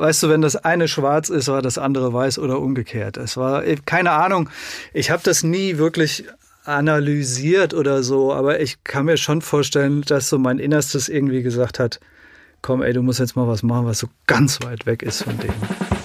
weißt du, wenn das eine schwarz ist, war das andere weiß oder umgekehrt. Es war keine Ahnung. Ich habe das nie wirklich analysiert oder so, aber ich kann mir schon vorstellen, dass so mein Innerstes irgendwie gesagt hat, komm, ey, du musst jetzt mal was machen, was so ganz weit weg ist von dem.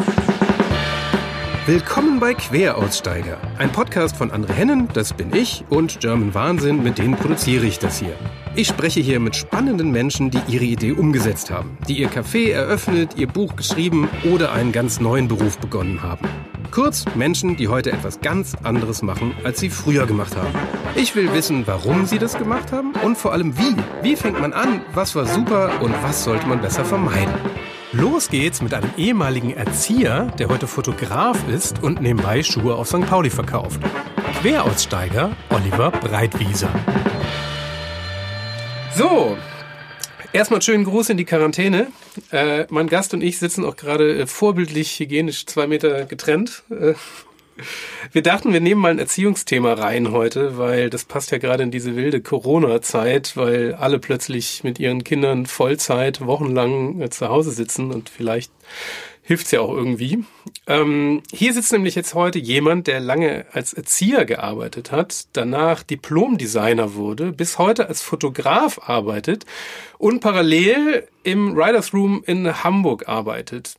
Willkommen bei Queraussteiger, ein Podcast von Andre Hennen, das bin ich, und German Wahnsinn, mit denen produziere ich das hier. Ich spreche hier mit spannenden Menschen, die ihre Idee umgesetzt haben, die ihr Café eröffnet, ihr Buch geschrieben oder einen ganz neuen Beruf begonnen haben. Kurz Menschen, die heute etwas ganz anderes machen, als sie früher gemacht haben. Ich will wissen, warum sie das gemacht haben und vor allem wie. Wie fängt man an, was war super und was sollte man besser vermeiden. Los geht's mit einem ehemaligen Erzieher, der heute Fotograf ist und nebenbei Schuhe auf St. Pauli verkauft. Queraussteiger Oliver Breitwieser. So, Erstmal schönen Gruß in die Quarantäne. Äh, mein Gast und ich sitzen auch gerade äh, vorbildlich hygienisch zwei Meter getrennt. Äh, wir dachten, wir nehmen mal ein Erziehungsthema rein heute, weil das passt ja gerade in diese wilde Corona-Zeit, weil alle plötzlich mit ihren Kindern Vollzeit wochenlang äh, zu Hause sitzen und vielleicht hilft's ja auch irgendwie. Ähm, hier sitzt nämlich jetzt heute jemand, der lange als Erzieher gearbeitet hat, danach Diplom-Designer wurde, bis heute als Fotograf arbeitet und parallel im Writers Room in Hamburg arbeitet.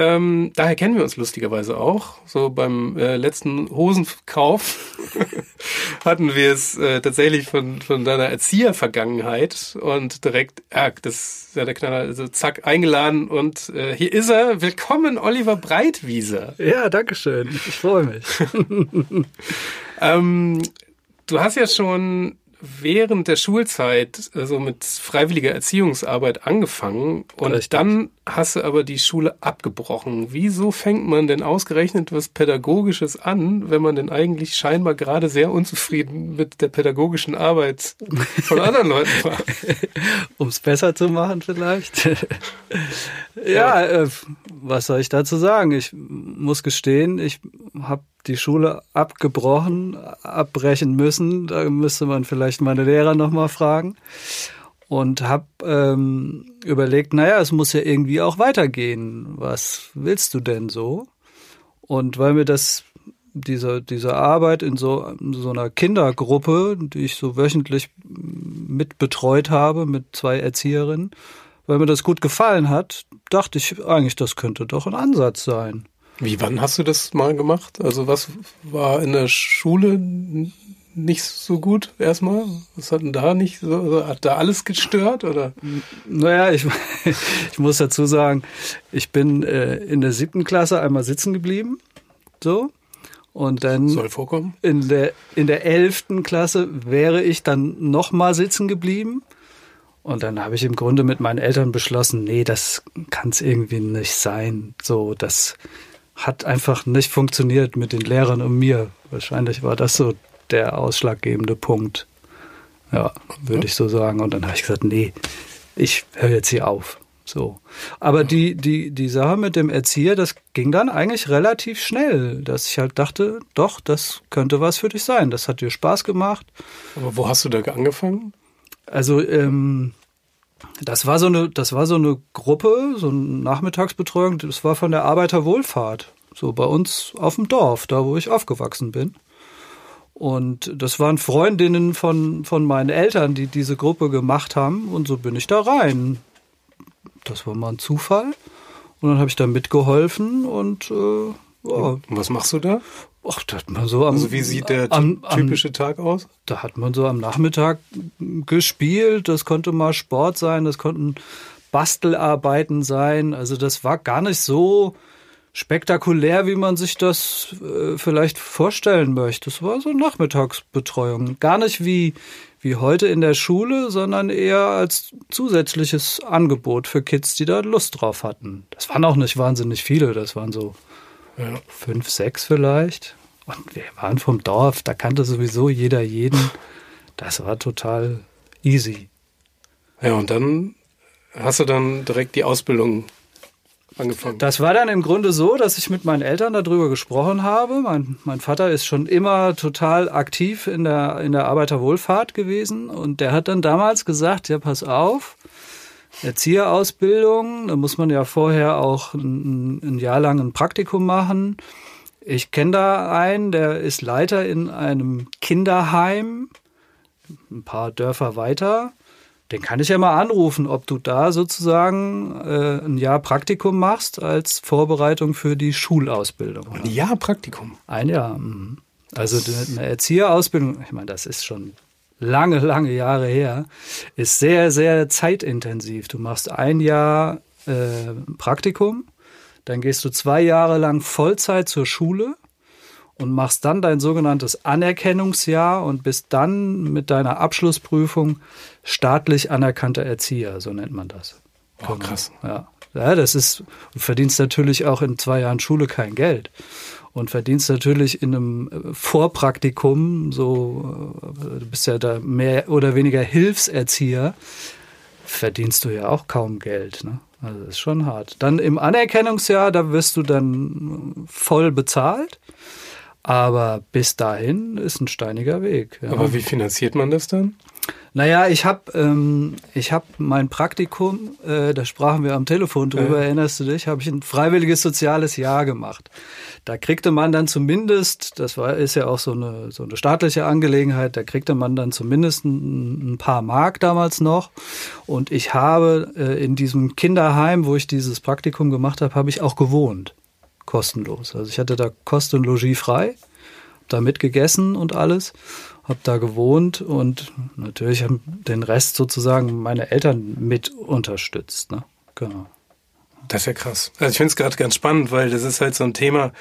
Ähm, daher kennen wir uns lustigerweise auch. So beim äh, letzten Hosenkauf hatten wir es äh, tatsächlich von, von deiner Erziehervergangenheit und direkt, ja, das ist ja der Knaller, also zack, eingeladen und äh, hier ist er. Willkommen, Oliver Breitwieser. Ja, danke schön. Ich freue mich. ähm, du hast ja schon während der Schulzeit also mit freiwilliger Erziehungsarbeit angefangen und Richtig. dann hast du aber die Schule abgebrochen. Wieso fängt man denn ausgerechnet was Pädagogisches an, wenn man denn eigentlich scheinbar gerade sehr unzufrieden mit der pädagogischen Arbeit von anderen Leuten war? um es besser zu machen vielleicht. ja, ja. Äh, was soll ich dazu sagen? Ich muss gestehen, ich habe die Schule abgebrochen, abbrechen müssen. Da müsste man vielleicht meine Lehrer nochmal fragen. Und habe ähm, überlegt, naja, es muss ja irgendwie auch weitergehen. Was willst du denn so? Und weil mir das diese, diese Arbeit in so, in so einer Kindergruppe, die ich so wöchentlich mit betreut habe, mit zwei Erzieherinnen, weil mir das gut gefallen hat, dachte ich eigentlich, das könnte doch ein Ansatz sein. Wie, wann hast du das mal gemacht? Also was war in der Schule nicht so gut erstmal? Was hat denn da nicht so, also hat da alles gestört oder? Naja, ich, ich muss dazu sagen, ich bin äh, in der siebten Klasse einmal sitzen geblieben, so. Und dann soll vorkommen. In der in der elften Klasse wäre ich dann noch mal sitzen geblieben. Und dann habe ich im Grunde mit meinen Eltern beschlossen, nee, das kann es irgendwie nicht sein. So, das hat einfach nicht funktioniert mit den Lehrern und mir. Wahrscheinlich war das so der ausschlaggebende Punkt. Ja, würde ich so sagen. Und dann habe ich gesagt, nee, ich höre jetzt hier auf. So. Aber die, die, die Sache mit dem Erzieher, das ging dann eigentlich relativ schnell, dass ich halt dachte, doch, das könnte was für dich sein. Das hat dir Spaß gemacht. Aber wo hast du da angefangen? Also, ähm, das war so eine, das war so eine Gruppe, so eine Nachmittagsbetreuung, das war von der Arbeiterwohlfahrt. So bei uns auf dem Dorf, da wo ich aufgewachsen bin. Und das waren Freundinnen von, von meinen Eltern, die diese Gruppe gemacht haben. Und so bin ich da rein. Das war mal ein Zufall. Und dann habe ich da mitgeholfen und äh, ja. Und was machst du da? Ach, da hat man so am, Also wie sieht der am, typische am, Tag aus? Da hat man so am Nachmittag gespielt. Das konnte mal Sport sein, das konnten Bastelarbeiten sein. Also das war gar nicht so spektakulär, wie man sich das äh, vielleicht vorstellen möchte. Es war so Nachmittagsbetreuung. Gar nicht wie, wie heute in der Schule, sondern eher als zusätzliches Angebot für Kids, die da Lust drauf hatten. Das waren auch nicht wahnsinnig viele, das waren so ja. fünf, sechs vielleicht. Und wir waren vom Dorf, da kannte sowieso jeder jeden. Das war total easy. Ja, und dann hast du dann direkt die Ausbildung angefangen? Das war dann im Grunde so, dass ich mit meinen Eltern darüber gesprochen habe. Mein, mein Vater ist schon immer total aktiv in der, in der Arbeiterwohlfahrt gewesen und der hat dann damals gesagt, ja, pass auf, Erzieherausbildung. Da muss man ja vorher auch ein, ein Jahr lang ein Praktikum machen. Ich kenne da einen, der ist Leiter in einem Kinderheim, ein paar Dörfer weiter. Den kann ich ja mal anrufen, ob du da sozusagen äh, ein Jahr Praktikum machst als Vorbereitung für die Schulausbildung. Ein Jahr Praktikum? Ein Jahr. Mhm. Also eine Erzieherausbildung, ich meine, das ist schon lange, lange Jahre her, ist sehr, sehr zeitintensiv. Du machst ein Jahr äh, Praktikum, dann gehst du zwei Jahre lang Vollzeit zur Schule und machst dann dein sogenanntes Anerkennungsjahr und bist dann mit deiner Abschlussprüfung staatlich anerkannter Erzieher, so nennt man das. Oh, krass. Ja. ja, das ist, du verdienst natürlich auch in zwei Jahren Schule kein Geld und verdienst natürlich in einem äh, Vorpraktikum, so, äh, du bist ja da mehr oder weniger Hilfserzieher, verdienst du ja auch kaum Geld. Ne? Also ist schon hart. Dann im Anerkennungsjahr, da wirst du dann voll bezahlt. Aber bis dahin ist ein steiniger Weg. Ja. Aber wie finanziert man das dann? Naja, ich habe ähm, ich hab mein Praktikum, äh, da sprachen wir am Telefon drüber, ja. erinnerst du dich, habe ich ein freiwilliges soziales Jahr gemacht. Da kriegte man dann zumindest, das war ist ja auch so eine so eine staatliche Angelegenheit, da kriegte man dann zumindest ein, ein paar Mark damals noch. Und ich habe äh, in diesem Kinderheim, wo ich dieses Praktikum gemacht habe, habe ich auch gewohnt, kostenlos. Also ich hatte da Kost und Logis frei, da mitgegessen und alles habe da gewohnt und natürlich haben den Rest sozusagen meine Eltern mit unterstützt. Ne? Genau. Das ist ja krass. Also ich finde es gerade ganz spannend, weil das ist halt so ein Thema,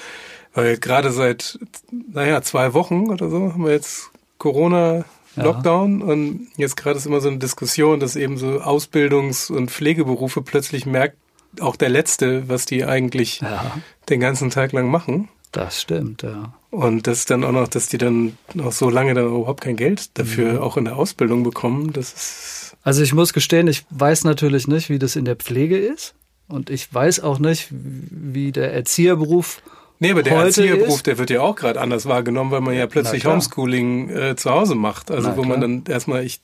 weil gerade seit, naja, zwei Wochen oder so haben wir jetzt Corona Lockdown ja. und jetzt gerade ist immer so eine Diskussion, dass eben so Ausbildungs- und Pflegeberufe plötzlich merkt, auch der Letzte, was die eigentlich ja. den ganzen Tag lang machen. Das stimmt, ja. Und das dann auch noch, dass die dann noch so lange dann überhaupt kein Geld dafür mhm. auch in der Ausbildung bekommen, das ist. Also ich muss gestehen, ich weiß natürlich nicht, wie das in der Pflege ist. Und ich weiß auch nicht, wie der Erzieherberuf Nee, aber der Erzieherberuf, ist. der wird ja auch gerade anders wahrgenommen, weil man ja plötzlich Homeschooling äh, zu Hause macht. Also Na, wo klar. man dann erstmal, ich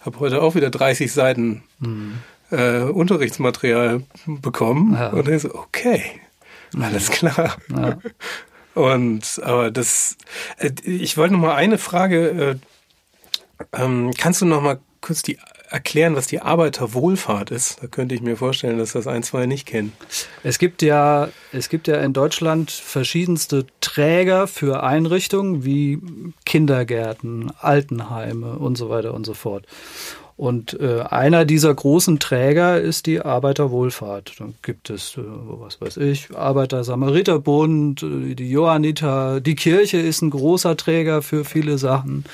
habe heute auch wieder 30 Seiten mhm. Äh, Unterrichtsmaterial bekommen. Ja. Und dann so, okay, alles klar. Ja. Und aber das, äh, ich wollte noch mal eine Frage. Äh, ähm, kannst du noch mal kurz die erklären, was die Arbeiterwohlfahrt ist? Da könnte ich mir vorstellen, dass das ein, zwei nicht kennen. Es gibt ja, es gibt ja in Deutschland verschiedenste Träger für Einrichtungen wie Kindergärten, Altenheime und so weiter und so fort. Und äh, einer dieser großen Träger ist die Arbeiterwohlfahrt. Dann gibt es, äh, was weiß ich, Arbeiter-Samariter-Bund, äh, die Johanniter, die Kirche ist ein großer Träger für viele Sachen.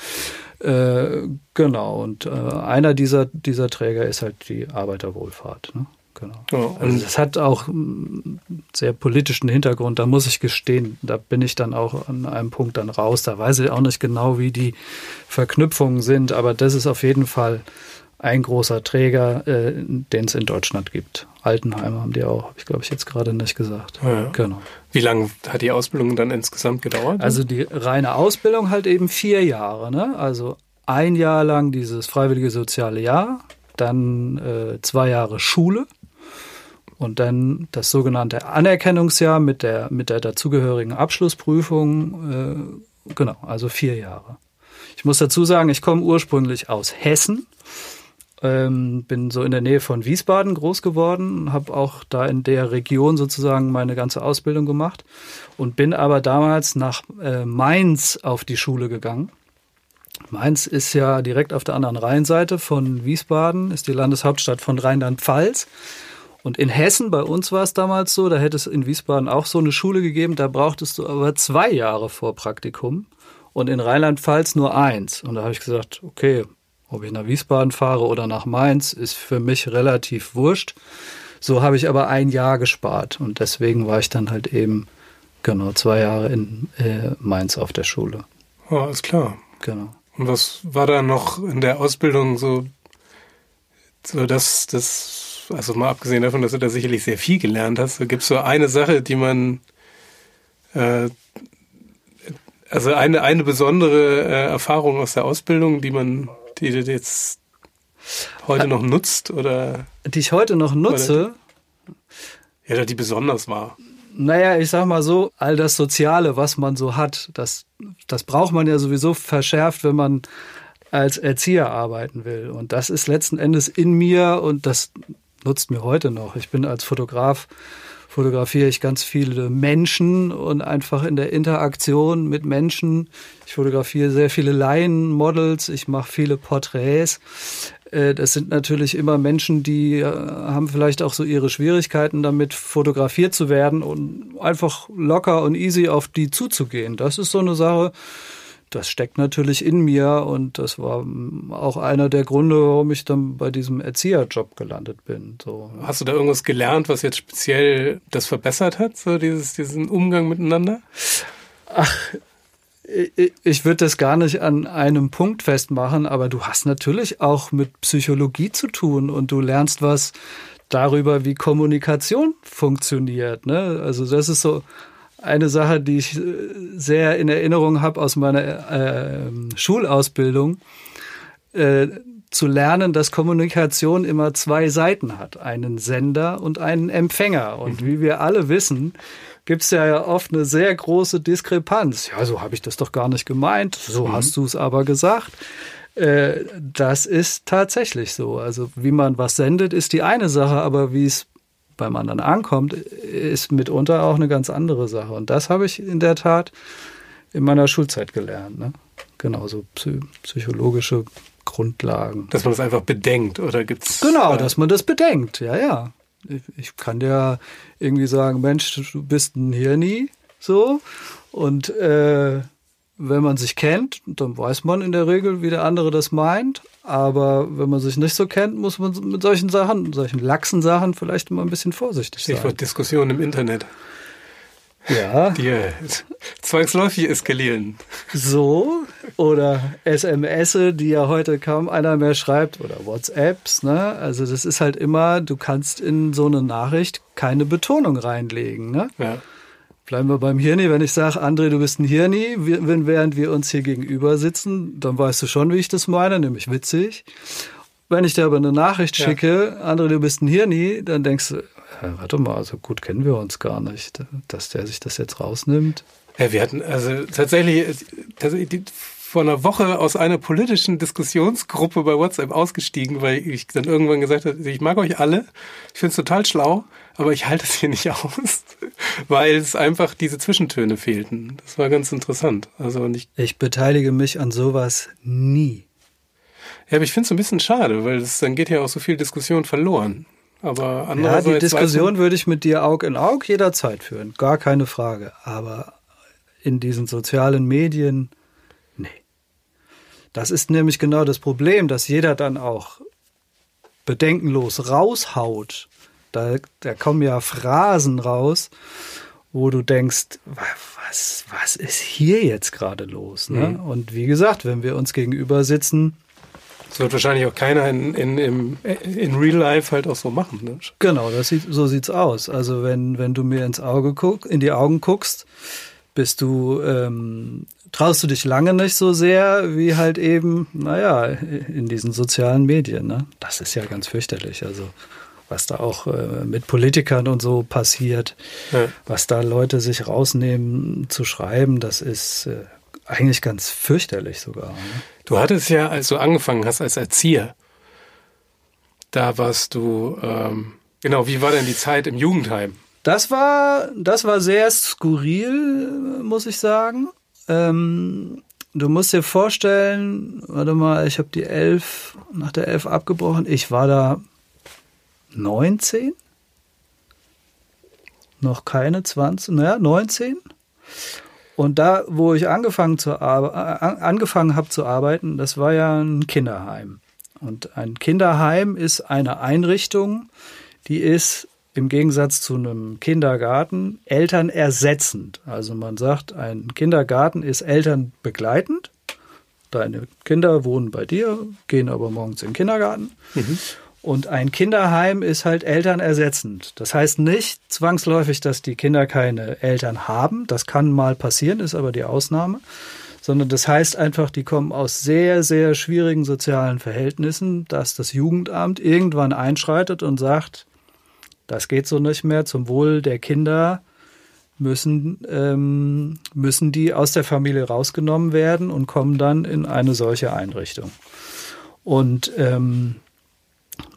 Äh, genau, und äh, einer dieser, dieser Träger ist halt die Arbeiterwohlfahrt. Ne? Genau. Ja, also das hat auch einen sehr politischen Hintergrund, da muss ich gestehen, da bin ich dann auch an einem Punkt dann raus. Da weiß ich auch nicht genau, wie die Verknüpfungen sind, aber das ist auf jeden Fall ein großer Träger, äh, den es in Deutschland gibt. Altenheime haben die auch, habe ich glaube ich jetzt gerade nicht gesagt. Ja. Genau. Wie lange hat die Ausbildung dann insgesamt gedauert? Also die reine Ausbildung halt eben vier Jahre. Ne? Also ein Jahr lang dieses freiwillige soziale Jahr, dann äh, zwei Jahre Schule und dann das sogenannte Anerkennungsjahr mit der mit der dazugehörigen Abschlussprüfung. Äh, genau, also vier Jahre. Ich muss dazu sagen, ich komme ursprünglich aus Hessen ähm, bin so in der Nähe von Wiesbaden groß geworden, habe auch da in der Region sozusagen meine ganze Ausbildung gemacht und bin aber damals nach äh, Mainz auf die Schule gegangen. Mainz ist ja direkt auf der anderen Rheinseite von Wiesbaden, ist die Landeshauptstadt von Rheinland-Pfalz. Und in Hessen, bei uns war es damals so, da hätte es in Wiesbaden auch so eine Schule gegeben, da brauchtest du aber zwei Jahre vor Praktikum und in Rheinland-Pfalz nur eins. Und da habe ich gesagt, okay, ob ich nach Wiesbaden fahre oder nach Mainz, ist für mich relativ wurscht. So habe ich aber ein Jahr gespart und deswegen war ich dann halt eben genau zwei Jahre in äh, Mainz auf der Schule. Oh, alles klar. Genau. Und was war da noch in der Ausbildung so, so dass das, also mal abgesehen davon, dass du da sicherlich sehr viel gelernt hast, gibt es so eine Sache, die man, äh, also eine, eine besondere äh, Erfahrung aus der Ausbildung, die man die du jetzt heute noch nutzt oder? Die ich heute noch nutze. Ja, die besonders war. Naja, ich sag mal so, all das Soziale, was man so hat, das, das braucht man ja sowieso verschärft, wenn man als Erzieher arbeiten will. Und das ist letzten Endes in mir und das nutzt mir heute noch. Ich bin als Fotograf fotografiere ich ganz viele Menschen und einfach in der Interaktion mit Menschen. Ich fotografiere sehr viele Laienmodels, ich mache viele Porträts. Äh, das sind natürlich immer Menschen, die äh, haben vielleicht auch so ihre Schwierigkeiten damit, fotografiert zu werden und einfach locker und easy auf die zuzugehen. Das ist so eine Sache, das steckt natürlich in mir und das war auch einer der Gründe, warum ich dann bei diesem Erzieherjob gelandet bin. So. Hast du da irgendwas gelernt, was jetzt speziell das verbessert hat, so dieses, diesen Umgang miteinander? Ach, ich, ich würde das gar nicht an einem Punkt festmachen, aber du hast natürlich auch mit Psychologie zu tun und du lernst was darüber, wie Kommunikation funktioniert. Ne? Also das ist so eine Sache, die ich äh, sehr in Erinnerung habe aus meiner äh, Schulausbildung, äh, zu lernen, dass Kommunikation immer zwei Seiten hat, einen Sender und einen Empfänger. Und mhm. wie wir alle wissen, gibt es ja oft eine sehr große Diskrepanz. Ja, so habe ich das doch gar nicht gemeint, so mhm. hast du es aber gesagt. Äh, das ist tatsächlich so. Also wie man was sendet, ist die eine Sache, aber wie es beim anderen ankommt, ist mitunter auch eine ganz andere Sache. Und das habe ich in der Tat in meiner Schulzeit gelernt. Ne? Genau, so psychologische Grundlagen. Dass man das einfach bedenkt, oder gibt's? Genau, äh, dass man das bedenkt, ja, ja. Ich, ich kann dir irgendwie sagen, Mensch, du bist ein Hirni, so. Und äh, wenn man sich kennt, dann weiß man in der Regel, wie der andere das meint. Aber wenn man sich nicht so kennt, muss man mit solchen Sachen, solchen laxen Sachen vielleicht mal ein bisschen vorsichtig sein. Stichwort Diskussion im Internet. Ja. Die äh, zwangsläufig eskalieren. So. Oder SMS, die ja heute kaum einer mehr schreibt. Oder WhatsApps. Ne? Also das ist halt immer, du kannst in so eine Nachricht keine Betonung reinlegen. Ne? Ja. Bleiben wir beim Hirni. Wenn ich sage, André, du bist ein Hirni, wenn, während wir uns hier gegenüber sitzen, dann weißt du schon, wie ich das meine, nämlich witzig. Wenn ich dir aber eine Nachricht ja. schicke, André, du bist ein Hirni, dann denkst du, ja, warte mal, so gut kennen wir uns gar nicht, dass der sich das jetzt rausnimmt. Ja, wir hatten also tatsächlich, tatsächlich vor einer Woche aus einer politischen Diskussionsgruppe bei WhatsApp ausgestiegen, weil ich dann irgendwann gesagt habe, ich mag euch alle, ich finde es total schlau, aber ich halte es hier nicht aus, weil es einfach diese Zwischentöne fehlten. Das war ganz interessant. Also nicht ich beteilige mich an sowas nie. Ja, aber ich finde es ein bisschen schade, weil es, dann geht ja auch so viel Diskussion verloren. Aber andererseits. Ja, die Diskussion würde ich mit dir Aug in Aug jederzeit führen. Gar keine Frage. Aber in diesen sozialen Medien das ist nämlich genau das Problem, dass jeder dann auch bedenkenlos raushaut. Da, da kommen ja Phrasen raus, wo du denkst, was, was ist hier jetzt gerade los? Ne? Mhm. Und wie gesagt, wenn wir uns gegenüber sitzen, das wird wahrscheinlich auch keiner in, in, in, in Real Life halt auch so machen. Ne? Genau, das sieht, so sieht's aus. Also wenn, wenn du mir ins Auge guck, in die Augen guckst, bist du ähm, traust du dich lange nicht so sehr wie halt eben, naja, in diesen sozialen Medien. Ne? Das ist ja ganz fürchterlich. Also was da auch äh, mit Politikern und so passiert, ja. was da Leute sich rausnehmen zu schreiben, das ist äh, eigentlich ganz fürchterlich sogar. Ne? Du hattest ja, als du angefangen hast als Erzieher, da warst du, ähm, genau, wie war denn die Zeit im Jugendheim? Das war, das war sehr skurril, muss ich sagen. Ähm, du musst dir vorstellen, warte mal, ich habe die elf, nach der elf abgebrochen. Ich war da 19? Noch keine 20, naja, 19. Und da, wo ich angefangen, zu äh, angefangen habe zu arbeiten, das war ja ein Kinderheim. Und ein Kinderheim ist eine Einrichtung, die ist im Gegensatz zu einem Kindergarten Eltern ersetzend. Also man sagt, ein Kindergarten ist Eltern begleitend. Deine Kinder wohnen bei dir, gehen aber morgens in den Kindergarten. Mhm. Und ein Kinderheim ist halt Eltern ersetzend. Das heißt nicht zwangsläufig, dass die Kinder keine Eltern haben. Das kann mal passieren, ist aber die Ausnahme. sondern das heißt einfach, die kommen aus sehr, sehr schwierigen sozialen Verhältnissen, dass das Jugendamt irgendwann einschreitet und sagt, das geht so nicht mehr zum Wohl der Kinder müssen, ähm, müssen die aus der Familie rausgenommen werden und kommen dann in eine solche Einrichtung. Und ähm,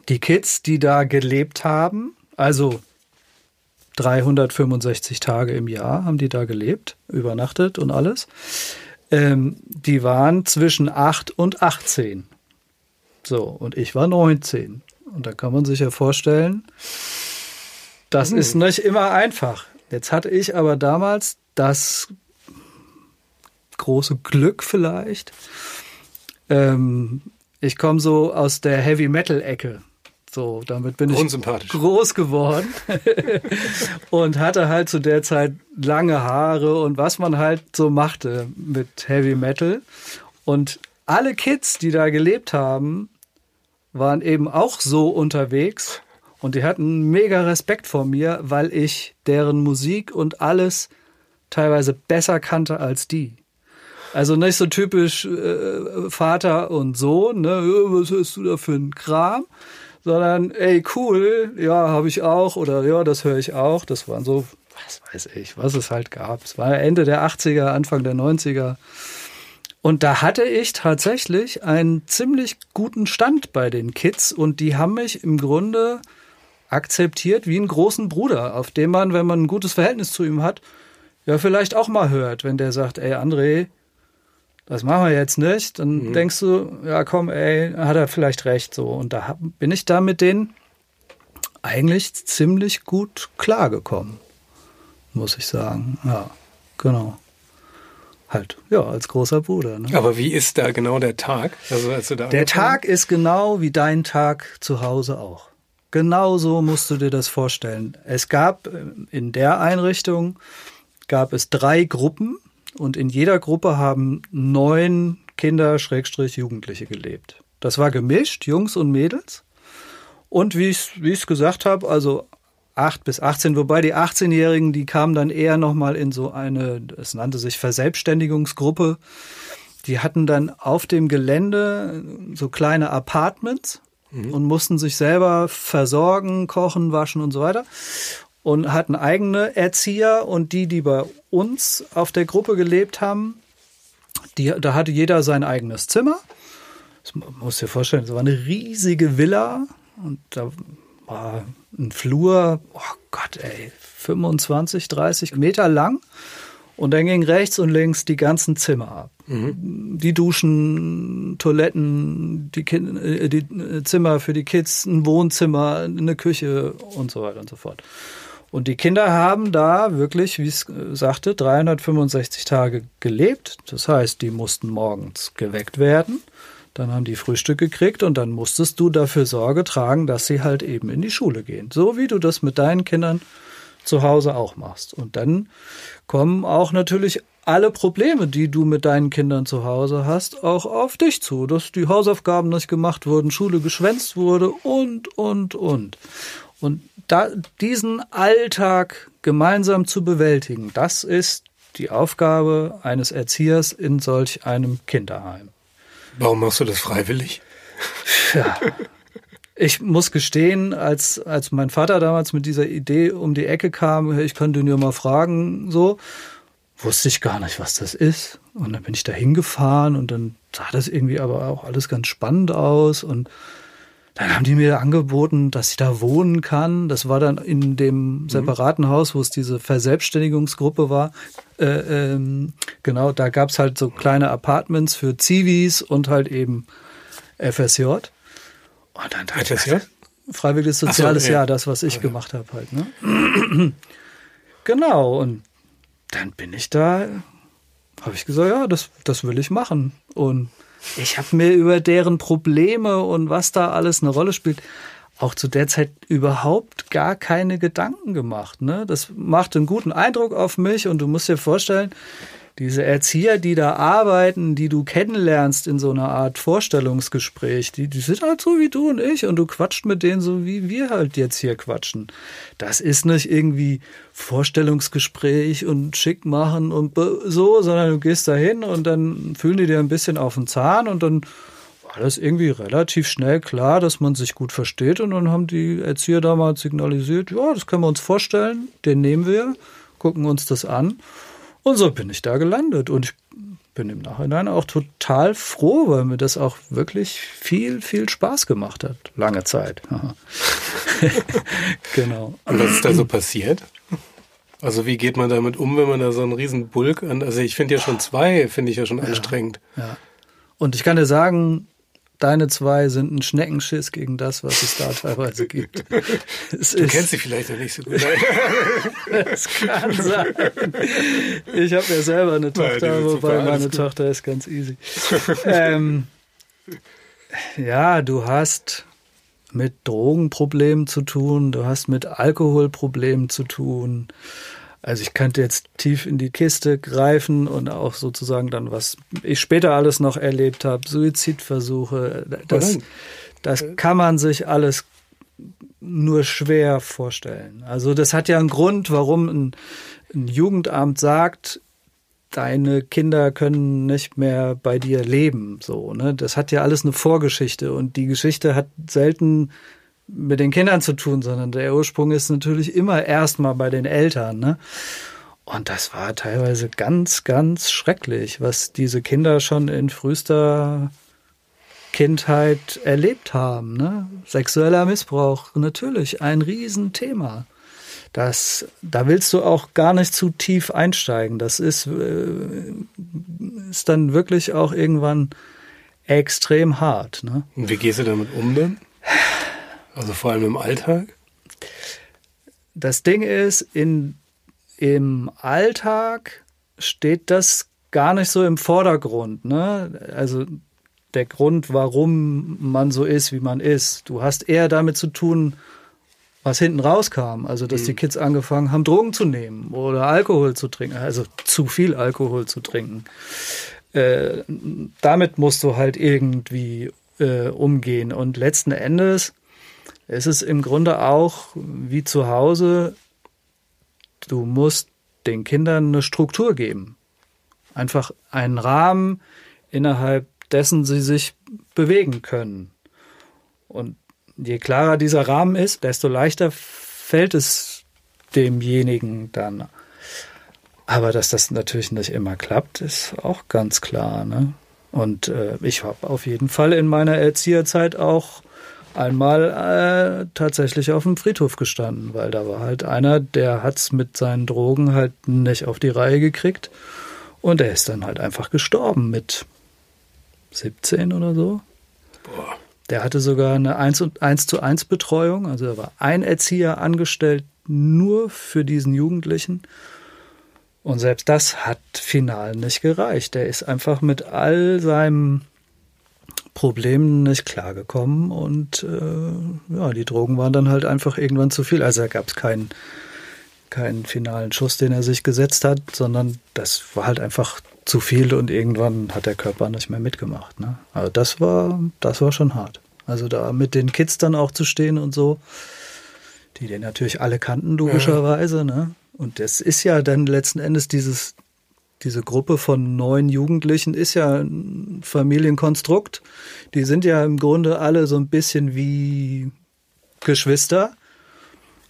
die Kids, die da gelebt haben, also 365 Tage im Jahr haben die da gelebt, übernachtet und alles. Ähm, die waren zwischen 8 und 18. So, und ich war 19. Und da kann man sich ja vorstellen, das mhm. ist nicht immer einfach. Jetzt hatte ich aber damals das große Glück vielleicht. Ähm, ich komme so aus der Heavy Metal Ecke. So, damit bin ich groß geworden und hatte halt zu der Zeit lange Haare und was man halt so machte mit Heavy Metal. Und alle Kids, die da gelebt haben, waren eben auch so unterwegs und die hatten mega Respekt vor mir, weil ich deren Musik und alles teilweise besser kannte als die. Also nicht so typisch äh, Vater und Sohn, ne, was hörst du da für ein Kram, sondern ey, cool, ja, habe ich auch oder ja, das höre ich auch. Das waren so, was weiß ich, was es halt gab. Es war Ende der 80er, Anfang der 90er. Und da hatte ich tatsächlich einen ziemlich guten Stand bei den Kids und die haben mich im Grunde akzeptiert wie einen großen Bruder, auf dem man, wenn man ein gutes Verhältnis zu ihm hat, ja vielleicht auch mal hört, wenn der sagt, ey André, das machen wir jetzt nicht, dann mhm. denkst du, ja komm, ey, hat er vielleicht recht so. Und da bin ich da mit denen eigentlich ziemlich gut klargekommen, muss ich sagen. Ja, genau. Halt, ja, als großer Bruder. Ne? Aber wie ist da genau der Tag? Also, als du da der Tag ist genau wie dein Tag zu Hause auch. Genau so musst du dir das vorstellen. Es gab äh, in der Einrichtung gab es drei Gruppen und in jeder Gruppe haben neun Kinder, Schrägstrich, Jugendliche gelebt. Das war gemischt, Jungs und Mädels. Und wie ich es gesagt habe, also acht bis 18, wobei die 18-Jährigen, die kamen dann eher nochmal in so eine, es nannte sich Verselbstständigungsgruppe. Die hatten dann auf dem Gelände so kleine Apartments mhm. und mussten sich selber versorgen, kochen, waschen und so weiter und hatten eigene Erzieher und die, die bei uns auf der Gruppe gelebt haben, die, da hatte jeder sein eigenes Zimmer. Das muss dir vorstellen, das war eine riesige Villa und da war ein Flur, oh Gott, ey, 25, 30 Meter lang. Und dann ging rechts und links die ganzen Zimmer ab. Mhm. Die Duschen, Toiletten, die, kind, äh, die Zimmer für die Kids, ein Wohnzimmer, eine Küche und so weiter und so fort. Und die Kinder haben da wirklich, wie es sagte, 365 Tage gelebt. Das heißt, die mussten morgens geweckt werden. Dann haben die Frühstück gekriegt und dann musstest du dafür Sorge tragen, dass sie halt eben in die Schule gehen. So wie du das mit deinen Kindern zu Hause auch machst. Und dann kommen auch natürlich alle Probleme, die du mit deinen Kindern zu Hause hast, auch auf dich zu, dass die Hausaufgaben nicht gemacht wurden, Schule geschwänzt wurde und, und, und. Und da, diesen Alltag gemeinsam zu bewältigen, das ist die Aufgabe eines Erziehers in solch einem Kinderheim. Warum machst du das freiwillig? Ja. Ich muss gestehen, als, als mein Vater damals mit dieser Idee um die Ecke kam, ich könnte ja mal fragen, so, wusste ich gar nicht, was das ist. Und dann bin ich da hingefahren und dann sah das irgendwie aber auch alles ganz spannend aus und dann haben die mir angeboten, dass ich da wohnen kann. Das war dann in dem mhm. separaten mhm. Haus, wo es diese Verselbstständigungsgruppe war. Äh, ähm, genau, da gab's halt so kleine Apartments für Zivis und halt eben FSJ. Und dann dachte FSJ? Ich, Freiwilliges Soziales so, ja. Jahr, das, was ich okay. gemacht habe halt. Ne? genau, und dann bin ich da, habe ich gesagt, ja, das, das will ich machen. Und ich habe mir über deren Probleme und was da alles eine Rolle spielt, auch zu der Zeit überhaupt gar keine Gedanken gemacht. Ne? Das macht einen guten Eindruck auf mich und du musst dir vorstellen, diese Erzieher, die da arbeiten, die du kennenlernst in so einer Art Vorstellungsgespräch, die, die sind halt so wie du und ich und du quatscht mit denen so wie wir halt jetzt hier quatschen. Das ist nicht irgendwie Vorstellungsgespräch und schick machen und so, sondern du gehst da hin und dann fühlen die dir ein bisschen auf den Zahn und dann war das irgendwie relativ schnell klar, dass man sich gut versteht und dann haben die Erzieher damals signalisiert, ja, das können wir uns vorstellen, den nehmen wir, gucken uns das an und so bin ich da gelandet. Und ich bin im Nachhinein auch total froh, weil mir das auch wirklich viel, viel Spaß gemacht hat. Lange Zeit. genau. Und was ist da so passiert? Also wie geht man damit um, wenn man da so einen riesen Bulk an, also ich finde ja schon zwei, finde ich ja schon anstrengend. Ja, ja. Und ich kann dir sagen, deine zwei sind ein Schneckenschiss gegen das, was es da teilweise gibt. Es du kennst sie vielleicht noch nicht so gut. das kann sein. Ich habe ja selber eine Tochter, Nein, wobei meine gut. Tochter ist ganz easy. ähm, ja, du hast mit Drogenproblemen zu tun, du hast mit Alkoholproblemen zu tun. Also ich könnte jetzt tief in die Kiste greifen und auch sozusagen dann, was ich später alles noch erlebt habe, Suizidversuche, das, das kann man sich alles nur schwer vorstellen. Also das hat ja einen Grund, warum ein, ein Jugendamt sagt, deine Kinder können nicht mehr bei dir leben. So, ne? Das hat ja alles eine Vorgeschichte und die Geschichte hat selten mit den Kindern zu tun, sondern der Ursprung ist natürlich immer erstmal bei den Eltern. Ne? Und das war teilweise ganz, ganz schrecklich, was diese Kinder schon in frühester Kindheit erlebt haben. Ne? Sexueller Missbrauch, natürlich ein Riesenthema. Das, da willst du auch gar nicht zu tief einsteigen. Das ist, äh, ist dann wirklich auch irgendwann extrem hart. Ne? Und wie gehst du damit um denn? Also vor allem im Alltag? Das Ding ist, in, im Alltag steht das gar nicht so im Vordergrund. Ne? Also der Grund, warum man so ist, wie man ist. Du hast eher damit zu tun, was hinten rauskam. Also, dass mhm. die Kids angefangen haben, Drogen zu nehmen oder Alkohol zu trinken, also zu viel Alkohol zu trinken. Äh, damit musst du halt irgendwie äh, umgehen. Und letzten Endes es ist im Grunde auch wie zu Hause, du musst den Kindern eine Struktur geben. Einfach einen Rahmen, innerhalb dessen sie sich bewegen können. Und je klarer dieser Rahmen ist, desto leichter fällt es demjenigen dann. Aber dass das natürlich nicht immer klappt, ist auch ganz klar. Ne? Und äh, ich habe auf jeden Fall in meiner Erzieherzeit auch einmal äh, tatsächlich auf dem Friedhof gestanden, weil da war halt einer, der hat's mit seinen Drogen halt nicht auf die Reihe gekriegt und er ist dann halt einfach gestorben mit 17 oder so. Boah. Der hatte sogar eine 1, und 1 zu 1 Betreuung, also da war ein Erzieher angestellt nur für diesen Jugendlichen. Und selbst das hat final nicht gereicht. Der ist einfach mit all seinem Problemen nicht klargekommen und äh, ja, die Drogen waren dann halt einfach irgendwann zu viel. Also da gab es keinen keinen finalen Schuss, den er sich gesetzt hat, sondern das war halt einfach zu viel und irgendwann hat der Körper nicht mehr mitgemacht. Ne? Also das war, das war schon hart. Also da mit den Kids dann auch zu stehen und so, die den natürlich alle kannten, logischerweise, ja. ne? Und das ist ja dann letzten Endes dieses, diese Gruppe von neun Jugendlichen ist ja ein Familienkonstrukt. Die sind ja im Grunde alle so ein bisschen wie Geschwister.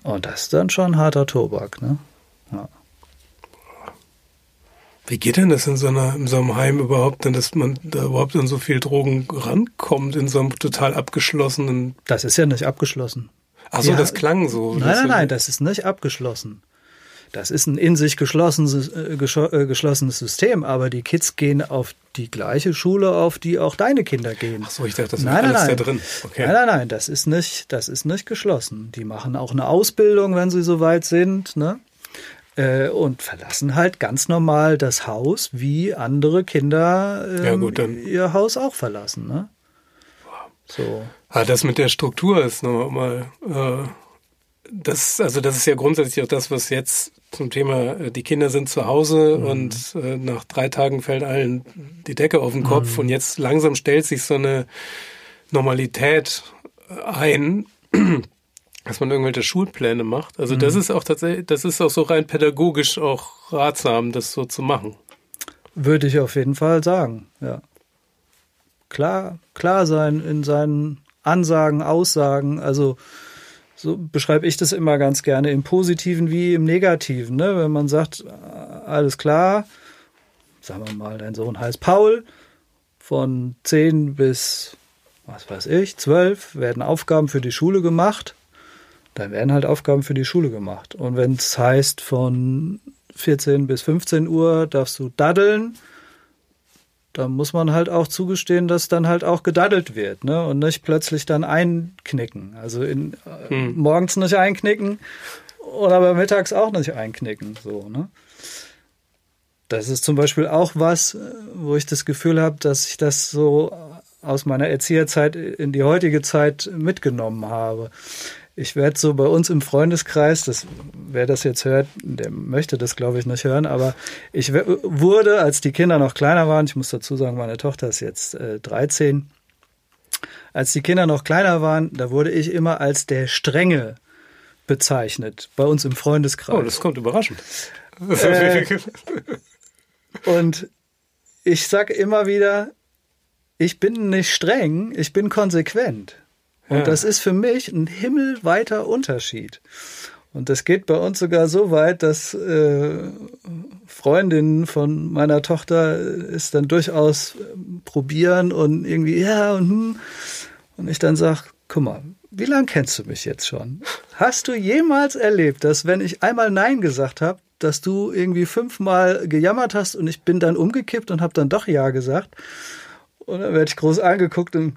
Und das ist dann schon harter Tobak, ne? Ja. Wie geht denn das in so, einer, in so einem Heim überhaupt, denn dass man da überhaupt an so viel Drogen rankommt, in so einem total abgeschlossenen. Das ist ja nicht abgeschlossen. Ach so, ja, das klang so. Nein, nein, nein, das ist nicht abgeschlossen. Das ist ein in sich geschlossenes, äh, äh, geschlossenes System, aber die Kids gehen auf die gleiche Schule, auf die auch deine Kinder gehen. Ach so, ich dachte, das ist nein, alles nein, da drin. Okay. Nein, nein, nein, das ist nicht, das ist nicht geschlossen. Die machen auch eine Ausbildung, wenn sie soweit sind, ne? Äh, und verlassen halt ganz normal das Haus, wie andere Kinder ähm, ja, gut, ihr Haus auch verlassen, ne? So. Ah, das mit der Struktur ist nochmal, äh, das, also das ist ja grundsätzlich auch das, was jetzt zum Thema, äh, die Kinder sind zu Hause Mhm. und äh, nach drei Tagen fällt allen die Decke auf den Kopf Mhm. und jetzt langsam stellt sich so eine Normalität äh, ein, dass man irgendwelche Schulpläne macht. Also Mhm. das ist auch tatsächlich, das ist auch so rein pädagogisch auch ratsam, das so zu machen. Würde ich auf jeden Fall sagen, ja. Klar, klar sein in seinen Ansagen, Aussagen, also so beschreibe ich das immer ganz gerne im Positiven wie im Negativen, ne? Wenn man sagt, alles klar, sagen wir mal, dein Sohn heißt Paul, von 10 bis, was weiß ich, 12 werden Aufgaben für die Schule gemacht, dann werden halt Aufgaben für die Schule gemacht. Und wenn es heißt, von 14 bis 15 Uhr darfst du daddeln, da muss man halt auch zugestehen, dass dann halt auch gedaddelt wird, ne? Und nicht plötzlich dann einknicken. Also in, äh, Hm. morgens nicht einknicken oder aber mittags auch nicht einknicken, so, ne? Das ist zum Beispiel auch was, äh, wo ich das Gefühl habe, dass ich das so aus meiner Erzieherzeit in die heutige Zeit mitgenommen habe. Ich werde so bei uns im Freundeskreis, das, wer das jetzt hört, der möchte das glaube ich nicht hören, aber ich wurde, als die Kinder noch kleiner waren, ich muss dazu sagen, meine Tochter ist jetzt äh, 13, als die Kinder noch kleiner waren, da wurde ich immer als der Strenge bezeichnet, bei uns im Freundeskreis. Oh, das kommt überraschend. Äh, Und ich sage immer wieder, ich bin nicht streng, ich bin konsequent. Und Ja. das ist für mich ein himmelweiter Unterschied. Und das geht bei uns sogar so weit, dass äh, Freundinnen von meiner Tochter es dann durchaus ähm, probieren und irgendwie, ja, und hm. Und ich dann sag, guck mal, wie lange kennst du mich jetzt schon? Hast du jemals erlebt, dass wenn ich einmal Nein gesagt habe, dass du irgendwie fünfmal gejammert hast und ich bin dann umgekippt und habe dann doch Ja gesagt? Und dann werde ich groß angeguckt und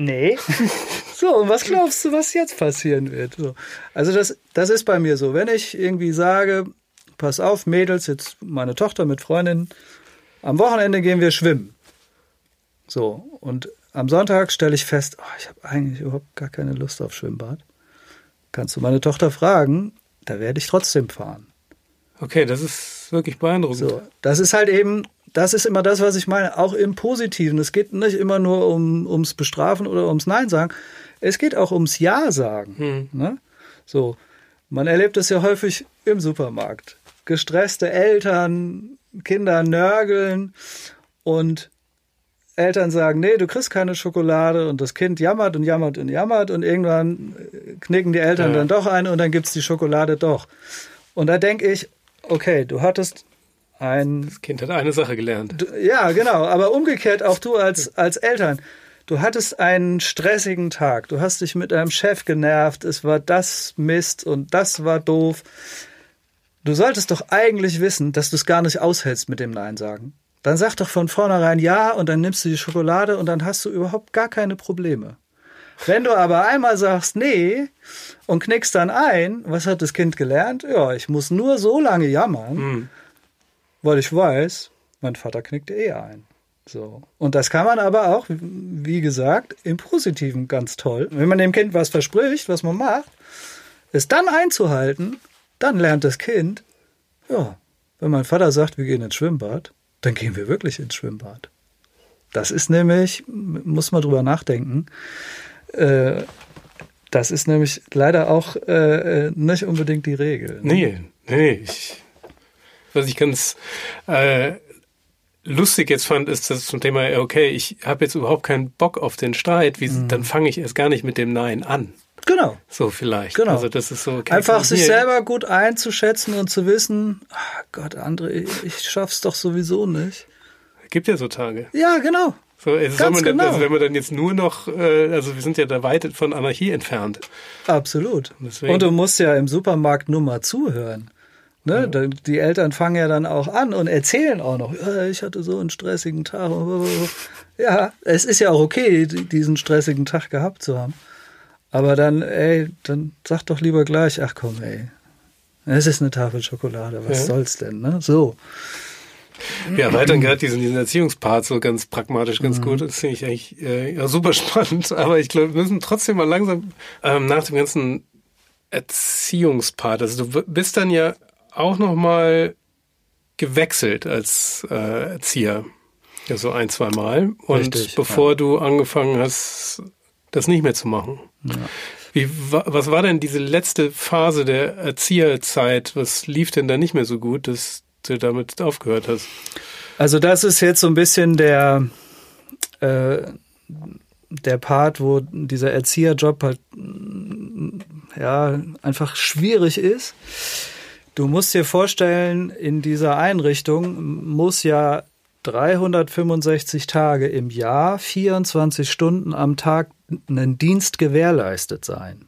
nee. so, und was glaubst du, was jetzt passieren wird? So. Also das, das ist bei mir so. Wenn ich irgendwie sage, pass auf, Mädels, jetzt meine Tochter mit Freundinnen, am Wochenende gehen wir schwimmen. So, und am Sonntag stelle ich fest, oh, ich habe eigentlich überhaupt gar keine Lust auf Schwimmbad. Kannst du meine Tochter fragen, da werde ich trotzdem fahren. Okay, das ist wirklich beeindruckend. So, das ist halt eben, das ist immer das, was ich meine, auch im Positiven. Es geht nicht immer nur um, ums Bestrafen oder ums Nein sagen. Es geht auch ums Ja sagen. Hm. Ne? So, man erlebt es ja häufig im Supermarkt. Gestresste Eltern, Kinder nörgeln und Eltern sagen, nee, du kriegst keine Schokolade und das Kind jammert und jammert und jammert und irgendwann äh, knicken die Eltern Ja. dann doch ein und dann gibt's die Schokolade doch. Und da denke ich, okay, du hattest ein Das Kind hat eine Sache gelernt. Ja, genau. Aber umgekehrt auch du als, als Eltern. Du hattest einen stressigen Tag. Du hast dich mit deinem Chef genervt. Es war das Mist und das war doof. Du solltest doch eigentlich wissen, dass du es gar nicht aushältst mit dem Nein sagen. Dann sag doch von vornherein ja und dann nimmst du die Schokolade und dann hast du überhaupt gar keine Probleme. Wenn du aber einmal sagst nee und knickst dann ein, was hat das Kind gelernt? Ja, ich muss nur so lange jammern, Hm. Weil ich weiß, mein Vater knickt eh ein. So. Und das kann man aber auch, wie gesagt, im Positiven ganz toll. Wenn man dem Kind was verspricht, was man macht, es dann einzuhalten, dann lernt das Kind, ja, wenn mein Vater sagt, wir gehen ins Schwimmbad, dann gehen wir wirklich ins Schwimmbad. Das ist nämlich, muss man drüber nachdenken, äh, das ist nämlich leider auch äh, äh, nicht unbedingt die Regel. ne? Nee, nee, ich, was ich ganz äh, lustig jetzt fand, ist das zum Thema, okay, ich habe jetzt überhaupt keinen Bock auf den Streit, wie, Mhm. dann fange ich erst gar nicht mit dem Nein an. Genau. So vielleicht. Genau. Also das ist so. Okay, Einfach sich selber gut einzuschätzen und zu wissen, ah Gott, André, ich, ich schaff's doch sowieso nicht. Gibt ja so Tage. Ja, genau. So, also, Ganz dann- genau. also wenn man dann jetzt nur noch, äh, also wir sind ja da weit von Anarchie entfernt. Absolut. Deswegen- Und du musst ja im Supermarkt nur mal zuhören. Ne? Da- Die Eltern fangen ja dann auch an und erzählen auch noch, ja, ich hatte so einen stressigen Tag. Ja, es ist ja auch okay, die- diesen stressigen Tag gehabt zu haben. Aber dann, ey, dann sag doch lieber gleich, ach komm, ey, es ist eine Tafel Schokolade, was Ja. soll's denn, ne? So. Wir erweitern gerade diesen, diesen Erziehungspart so ganz pragmatisch, Mhm. ganz gut. Das finde ich eigentlich äh, ja, super spannend. Aber ich glaube, wir müssen trotzdem mal langsam ähm, nach dem ganzen Erziehungspart. Also du bist dann ja auch noch mal gewechselt als äh, Erzieher. Ja, so ein, zwei Mal. Und Richtig, bevor ja. du angefangen hast, das nicht mehr zu machen. Ja. Wie, was war denn diese letzte Phase der Erzieherzeit? Was lief denn da nicht mehr so gut, dass du damit aufgehört hast? Also das ist jetzt so ein bisschen der, äh, der Part, wo dieser Erzieherjob halt ja einfach schwierig ist. Du musst dir vorstellen, in dieser Einrichtung muss ja 365 Tage im Jahr, 24 Stunden am Tag ein Dienst gewährleistet sein.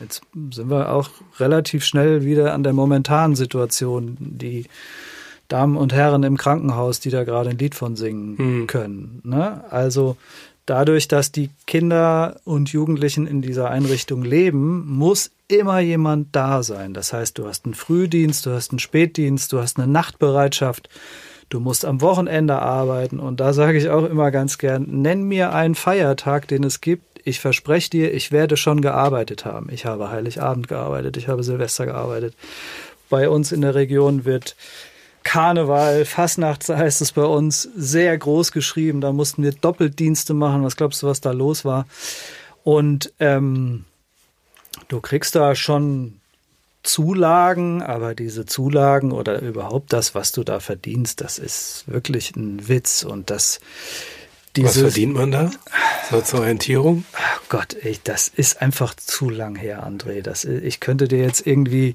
Jetzt sind wir auch relativ schnell wieder an der momentanen Situation, die Damen und Herren im Krankenhaus, die da gerade ein Lied von singen mhm. können. Ne? Also dadurch, dass die Kinder und Jugendlichen in dieser Einrichtung leben, muss immer jemand da sein. Das heißt, du hast einen Frühdienst, du hast einen Spätdienst, du hast eine Nachtbereitschaft, du musst am Wochenende arbeiten. Und da sage ich auch immer ganz gern, nenn mir einen Feiertag, den es gibt. Ich verspreche dir, ich werde schon gearbeitet haben. Ich habe Heiligabend gearbeitet, ich habe Silvester gearbeitet. Bei uns in der Region wird Karneval, Fastnacht heißt es bei uns, sehr groß geschrieben. Da mussten wir Doppeldienste machen. Was glaubst du, was da los war? Und ähm, du kriegst da schon Zulagen, aber diese Zulagen oder überhaupt das, was du da verdienst, das ist wirklich ein Witz und das dieses, Was verdient man da? So zur Orientierung? Ach Gott, ey, das ist einfach zu lang her, André. Das, ich könnte dir jetzt irgendwie,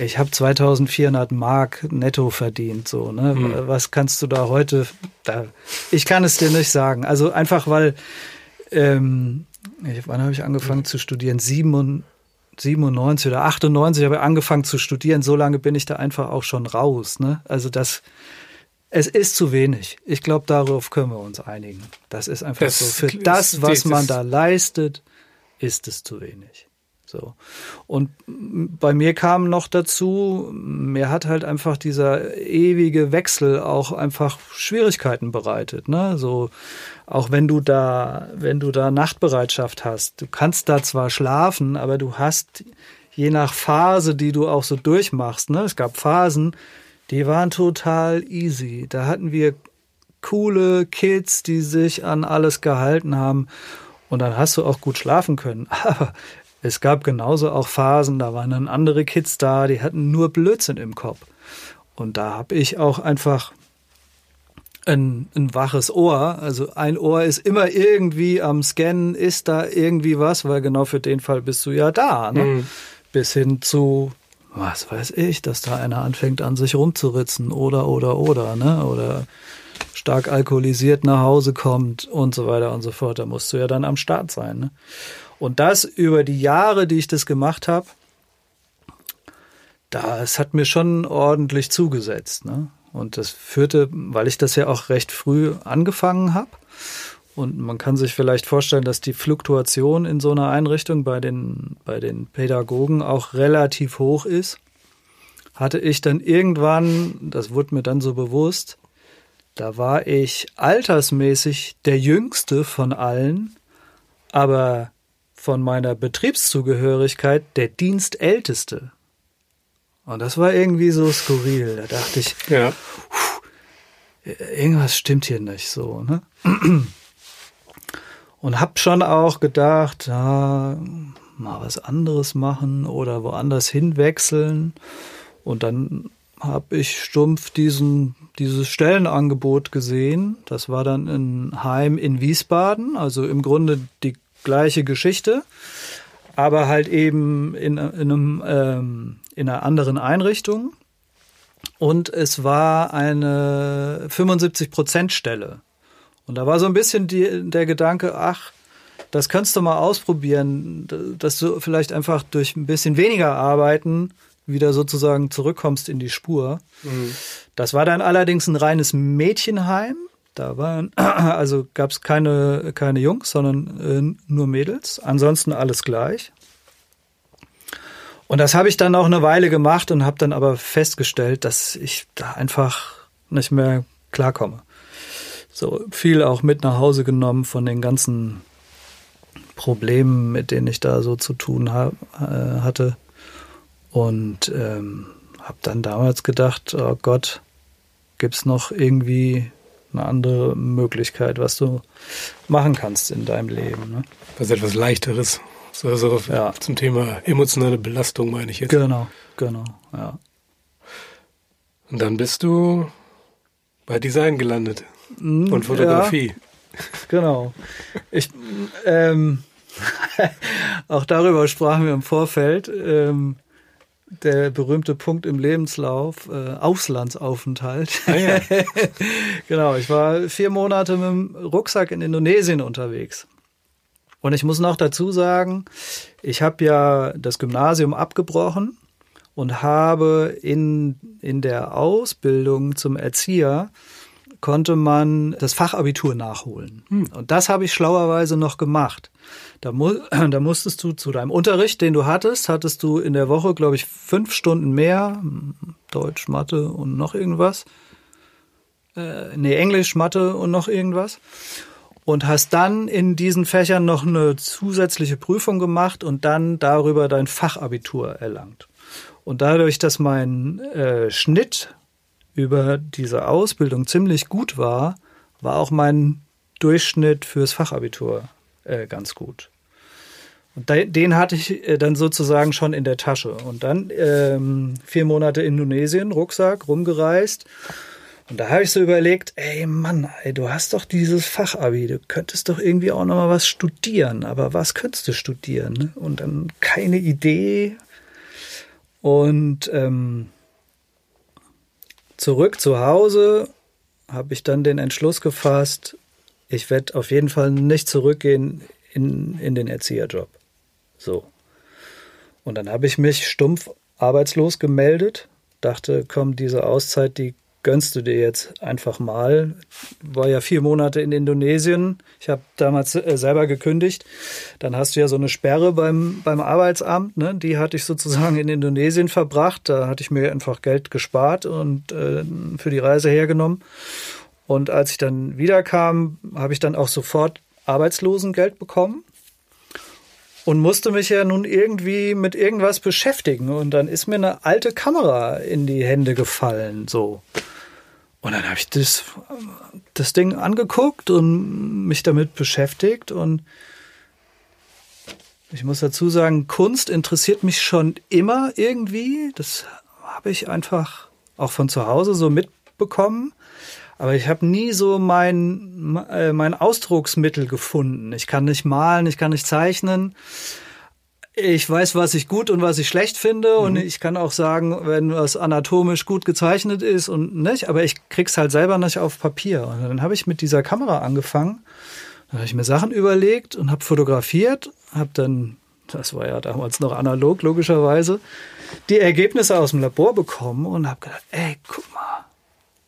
ich habe 2400 Mark netto verdient, so, ne? Hm. Was kannst du da heute, da, ich kann es dir nicht sagen. Also einfach, weil, ähm, ich, wann habe ich angefangen hm. zu studieren? 97 oder 98 habe ich angefangen zu studieren. So lange bin ich da einfach auch schon raus, ne? Also das, es ist zu wenig. Ich glaube, darauf können wir uns einigen. Das ist einfach das, so. Für das, was man da leistet, ist es zu wenig. So. Und bei mir kam noch dazu, mir hat halt einfach dieser ewige Wechsel auch einfach Schwierigkeiten bereitet, ne? So, auch wenn du da, wenn du da Nachtbereitschaft hast, du kannst da zwar schlafen, aber du hast je nach Phase, die du auch so durchmachst, ne? Es gab Phasen, die waren total easy. Da hatten wir coole Kids, die sich an alles gehalten haben. Und dann hast du auch gut schlafen können. Aber es gab genauso auch Phasen, da waren dann andere Kids da, die hatten nur Blödsinn im Kopf. Und da habe ich auch einfach ein, ein waches Ohr. Also ein Ohr ist immer irgendwie am Scannen, ist da irgendwie was, weil genau für den Fall bist du ja da. Ne? Mhm. Bis hin zu was weiß ich, dass da einer anfängt an sich rumzuritzen oder oder oder, ne? Oder stark alkoholisiert nach Hause kommt und so weiter und so fort. Da musst du ja dann am Start sein. Ne? Und das über die Jahre, die ich das gemacht habe, das hat mir schon ordentlich zugesetzt. Ne? Und das führte, weil ich das ja auch recht früh angefangen habe und man kann sich vielleicht vorstellen, dass die Fluktuation in so einer Einrichtung bei den, bei den Pädagogen auch relativ hoch ist. Hatte ich dann irgendwann, das wurde mir dann so bewusst, da war ich altersmäßig der jüngste von allen, aber von meiner Betriebszugehörigkeit der Dienstälteste. Und das war irgendwie so skurril. Da dachte ich, ja. irgendwas stimmt hier nicht so. Ne? Und hab schon auch gedacht, ja, mal was anderes machen oder woanders hinwechseln. Und dann habe ich stumpf diesen, dieses Stellenangebot gesehen. Das war dann ein Heim in Wiesbaden, also im Grunde die gleiche Geschichte, aber halt eben in, in, einem, ähm, in einer anderen Einrichtung. Und es war eine 75-Prozent-Stelle. Und da war so ein bisschen die, der Gedanke, ach, das könntest du mal ausprobieren, dass du vielleicht einfach durch ein bisschen weniger Arbeiten wieder sozusagen zurückkommst in die Spur. Mhm. Das war dann allerdings ein reines Mädchenheim. Da waren, also gab es keine, keine Jungs, sondern äh, nur Mädels. Ansonsten alles gleich. Und das habe ich dann auch eine Weile gemacht und habe dann aber festgestellt, dass ich da einfach nicht mehr klarkomme. So viel auch mit nach Hause genommen von den ganzen Problemen, mit denen ich da so zu tun hab, äh, hatte. Und ähm, habe dann damals gedacht, oh Gott, gibt's noch irgendwie eine andere Möglichkeit, was du machen kannst in deinem Leben. Ne? Was etwas leichteres. So, so ja. Zum Thema emotionale Belastung meine ich jetzt. Genau, genau, ja. Und dann bist du bei Design gelandet und Fotografie. Ja, genau. Ich, ähm, auch darüber sprachen wir im Vorfeld. Ähm, der berühmte Punkt im Lebenslauf, äh, Auslandsaufenthalt. Ah, ja. genau, ich war vier Monate mit dem Rucksack in Indonesien unterwegs. Und ich muss noch dazu sagen, ich habe ja das Gymnasium abgebrochen und habe in, in der Ausbildung zum Erzieher konnte man das Fachabitur nachholen. Hm. Und das habe ich schlauerweise noch gemacht. Da, mu da musstest du zu deinem Unterricht, den du hattest, hattest du in der Woche, glaube ich, fünf Stunden mehr. Deutsch, Mathe und noch irgendwas. Äh, nee, Englisch, Mathe und noch irgendwas. Und hast dann in diesen Fächern noch eine zusätzliche Prüfung gemacht und dann darüber dein Fachabitur erlangt. Und dadurch, dass mein äh, Schnitt über diese Ausbildung ziemlich gut war, war auch mein Durchschnitt fürs Fachabitur äh, ganz gut. Und den hatte ich äh, dann sozusagen schon in der Tasche. Und dann ähm, vier Monate Indonesien, Rucksack, rumgereist. Und da habe ich so überlegt, ey Mann, ey, du hast doch dieses Fachabi, du könntest doch irgendwie auch noch mal was studieren. Aber was könntest du studieren? Und dann keine Idee. Und ähm, zurück zu Hause habe ich dann den Entschluss gefasst, ich werde auf jeden Fall nicht zurückgehen in, in den Erzieherjob. So. Und dann habe ich mich stumpf arbeitslos gemeldet, dachte, komm, diese Auszeit, die gönnst du dir jetzt einfach mal. War ja vier Monate in Indonesien. Ich habe damals äh, selber gekündigt. Dann hast du ja so eine Sperre beim, beim Arbeitsamt. Ne? Die hatte ich sozusagen in Indonesien verbracht. Da hatte ich mir einfach Geld gespart und äh, für die Reise hergenommen. Und als ich dann wiederkam, habe ich dann auch sofort Arbeitslosengeld bekommen und musste mich ja nun irgendwie mit irgendwas beschäftigen. Und dann ist mir eine alte Kamera in die Hände gefallen, so. Und dann habe ich das, das Ding angeguckt und mich damit beschäftigt. Und ich muss dazu sagen, Kunst interessiert mich schon immer irgendwie. Das habe ich einfach auch von zu Hause so mitbekommen. Aber ich habe nie so mein, äh, mein Ausdrucksmittel gefunden. Ich kann nicht malen, ich kann nicht zeichnen. Ich weiß, was ich gut und was ich schlecht finde. Mhm. Und ich kann auch sagen, wenn was anatomisch gut gezeichnet ist und nicht. Aber ich krieg's halt selber nicht auf Papier. Und dann habe ich mit dieser Kamera angefangen. Dann habe ich mir Sachen überlegt und habe fotografiert. Habe dann, das war ja damals noch analog, logischerweise, die Ergebnisse aus dem Labor bekommen und habe gedacht, ey, guck mal,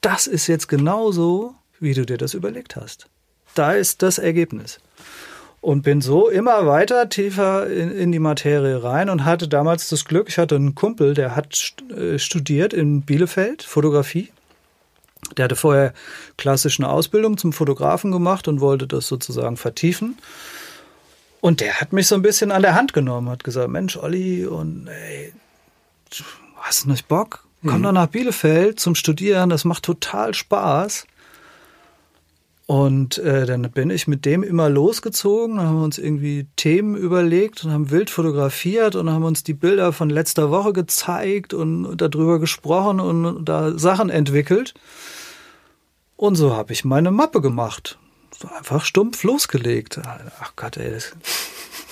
das ist jetzt genauso, wie du dir das überlegt hast. Da ist das Ergebnis. Und bin so immer weiter tiefer in, in die Materie rein und hatte damals das Glück, ich hatte einen Kumpel, der hat äh, studiert in Bielefeld Fotografie. Der hatte vorher klassisch eine Ausbildung zum Fotografen gemacht und wollte das sozusagen vertiefen. Und der hat mich so ein bisschen an der Hand genommen, hat gesagt, Mensch, Olli, und ey, hast du nicht Bock? Komm mhm. doch nach Bielefeld zum Studieren, das macht total Spaß. Und äh, dann bin ich mit dem immer losgezogen, haben uns irgendwie Themen überlegt und haben wild fotografiert und haben uns die Bilder von letzter Woche gezeigt und darüber gesprochen und da Sachen entwickelt. Und so habe ich meine Mappe gemacht. So einfach stumpf losgelegt. Ach Gott, ey, das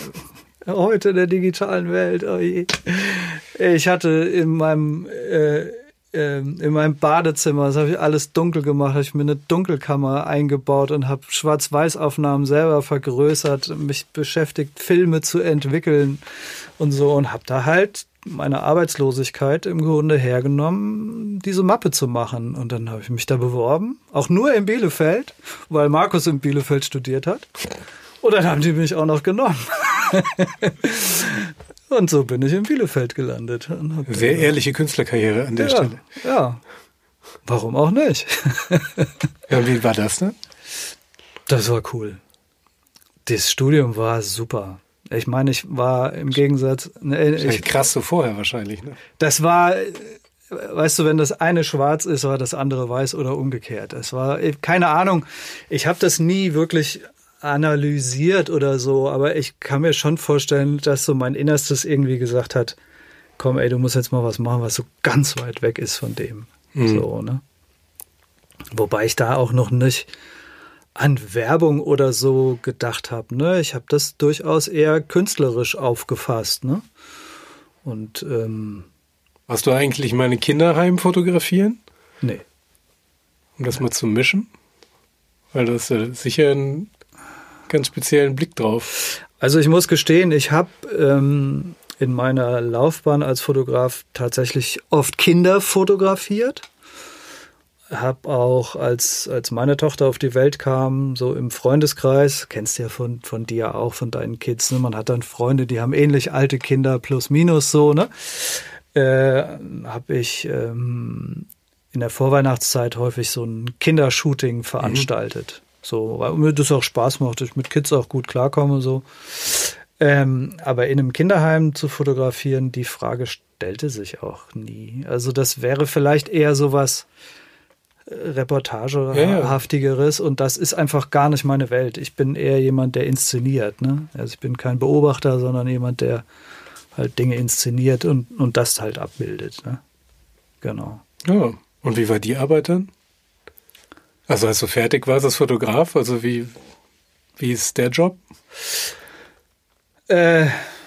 heute in der digitalen Welt. Oh ich hatte in meinem äh, ähm, in meinem Badezimmer, das habe ich alles dunkel gemacht, habe ich mir eine Dunkelkammer eingebaut und habe Schwarz-Weiß-Aufnahmen selber vergrößert, mich beschäftigt, Filme zu entwickeln und so und habe da halt meine Arbeitslosigkeit im Grunde hergenommen, diese Mappe zu machen. Und dann habe ich mich da beworben, auch nur in Bielefeld, weil Markus in Bielefeld studiert hat. Und dann haben die mich auch noch genommen. Und so bin ich in Bielefeld gelandet. Sehr ehrliche Künstlerkarriere an der ja, Stelle. Ja, warum auch nicht? ja, wie war das ne? Das war cool. Das Studium war super. Ich meine, ich war im Gegensatz. Ne, ich, krass so vorher wahrscheinlich, ne? Das war weißt du, wenn das eine schwarz ist, war das andere weiß oder umgekehrt. Es war keine Ahnung. Ich habe das nie wirklich analysiert oder so, aber ich kann mir schon vorstellen, dass so mein Innerstes irgendwie gesagt hat, komm, ey, du musst jetzt mal was machen, was so ganz weit weg ist von dem. Mhm. So, ne? Wobei ich da auch noch nicht an Werbung oder so gedacht habe. Ne? Ich habe das durchaus eher künstlerisch aufgefasst. Ne? Und ähm, Hast du eigentlich meine Kinderheim fotografieren? Nee. Um das mal zu mischen? Weil das ja sicher einen ganz speziellen Blick drauf. Also ich muss gestehen, ich habe ähm, in meiner Laufbahn als Fotograf tatsächlich oft Kinder fotografiert habe auch, als, als meine Tochter auf die Welt kam, so im Freundeskreis, kennst du ja von, von dir auch, von deinen Kids, ne? man hat dann Freunde, die haben ähnlich alte Kinder, plus minus so, ne? Äh, habe ich ähm, in der Vorweihnachtszeit häufig so ein Kindershooting veranstaltet. So, weil mir das auch Spaß macht, ich mit Kids auch gut klarkomme, so. Ähm, aber in einem Kinderheim zu fotografieren, die Frage stellte sich auch nie. Also das wäre vielleicht eher sowas, Reportagehaftigeres ja, ja. und das ist einfach gar nicht meine Welt. Ich bin eher jemand, der inszeniert. Ne? Also ich bin kein Beobachter, sondern jemand, der halt Dinge inszeniert und, und das halt abbildet. Ne? Genau. Ja, und wie war die Arbeit dann? Also als du fertig warst als Fotograf, also wie, wie ist der Job? Äh,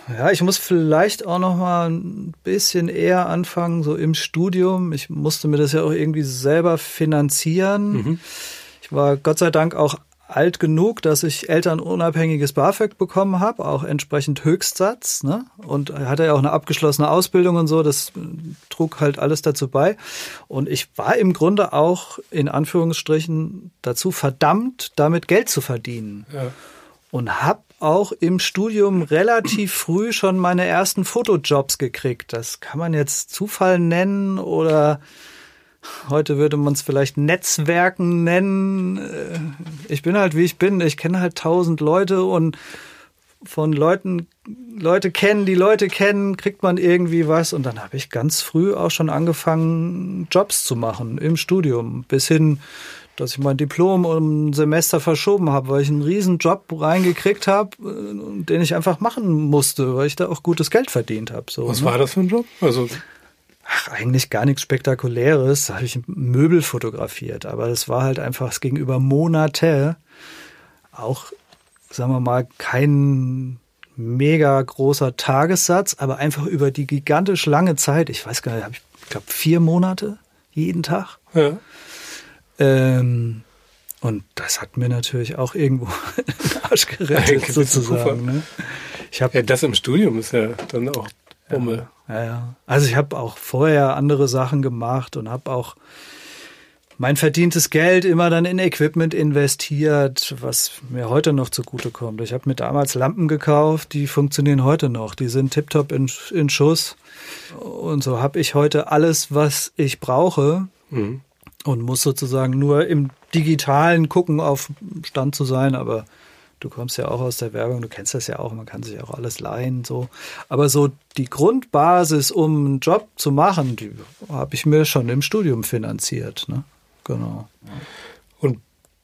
ja, ich muss vielleicht auch noch mal ein bisschen eher anfangen, so im Studium. Ich musste mir das ja auch irgendwie selber finanzieren. Mhm. Ich war Gott sei Dank auch alt genug, dass ich elternunabhängiges BAföG bekommen habe, auch entsprechend Höchstsatz, ne? Und hatte ja auch eine abgeschlossene Ausbildung und so, das trug halt alles dazu bei. Und ich war im Grunde auch in Anführungsstrichen dazu verdammt, damit Geld zu verdienen. Ja. Und habe auch im Studium relativ früh schon meine ersten Fotojobs gekriegt. Das kann man jetzt Zufall nennen oder heute würde man es vielleicht Netzwerken nennen. Äh, ich bin halt wie ich bin. Ich kenne halt tausend Leute und von Leuten, Leute kennen, die Leute kennen, kriegt man irgendwie was. Und dann habe ich ganz früh auch schon angefangen, Jobs zu machen im Studium, bis hin dass ich mein Diplom um ein Semester verschoben habe, weil ich einen riesen Job reingekriegt habe, äh, den ich einfach machen musste, weil ich da auch gutes Geld verdient habe. So, Was ne? war das für ein Job? Also Ach, eigentlich gar nichts Spektakuläres. Da habe ich Möbel fotografiert, aber es war halt einfach, es ging über Monate. Auch, sagen wir mal, kein mega großer Tagessatz, aber einfach über die gigantisch lange Zeit. Ich weiß gar nicht, ich glaube vier Monate jeden Tag. Ja. Ähm, und das hat mir natürlich auch irgendwo den Arsch gerettet, sozusagen. Ne? Ich hab, ja, das im Studium ist ja dann auch Bummel. Ja, ja, ja. Also ich habe auch vorher andere Sachen gemacht und habe auch mein verdientes Geld immer dann in Equipment investiert, was mir heute noch zugutekommt. Ich habe mir damals Lampen gekauft, die funktionieren heute noch. Die sind tiptop in, in Schuss. Und so habe ich heute alles, was ich brauche. Mhm und muss sozusagen nur im digitalen gucken, auf Stand zu sein, aber du kommst ja auch aus der Werbung, du kennst das ja auch, man kann sich auch alles leihen, so. Aber so die Grundbasis, um einen Job zu machen, die habe ich mir schon im Studium finanziert, ne? Genau. Und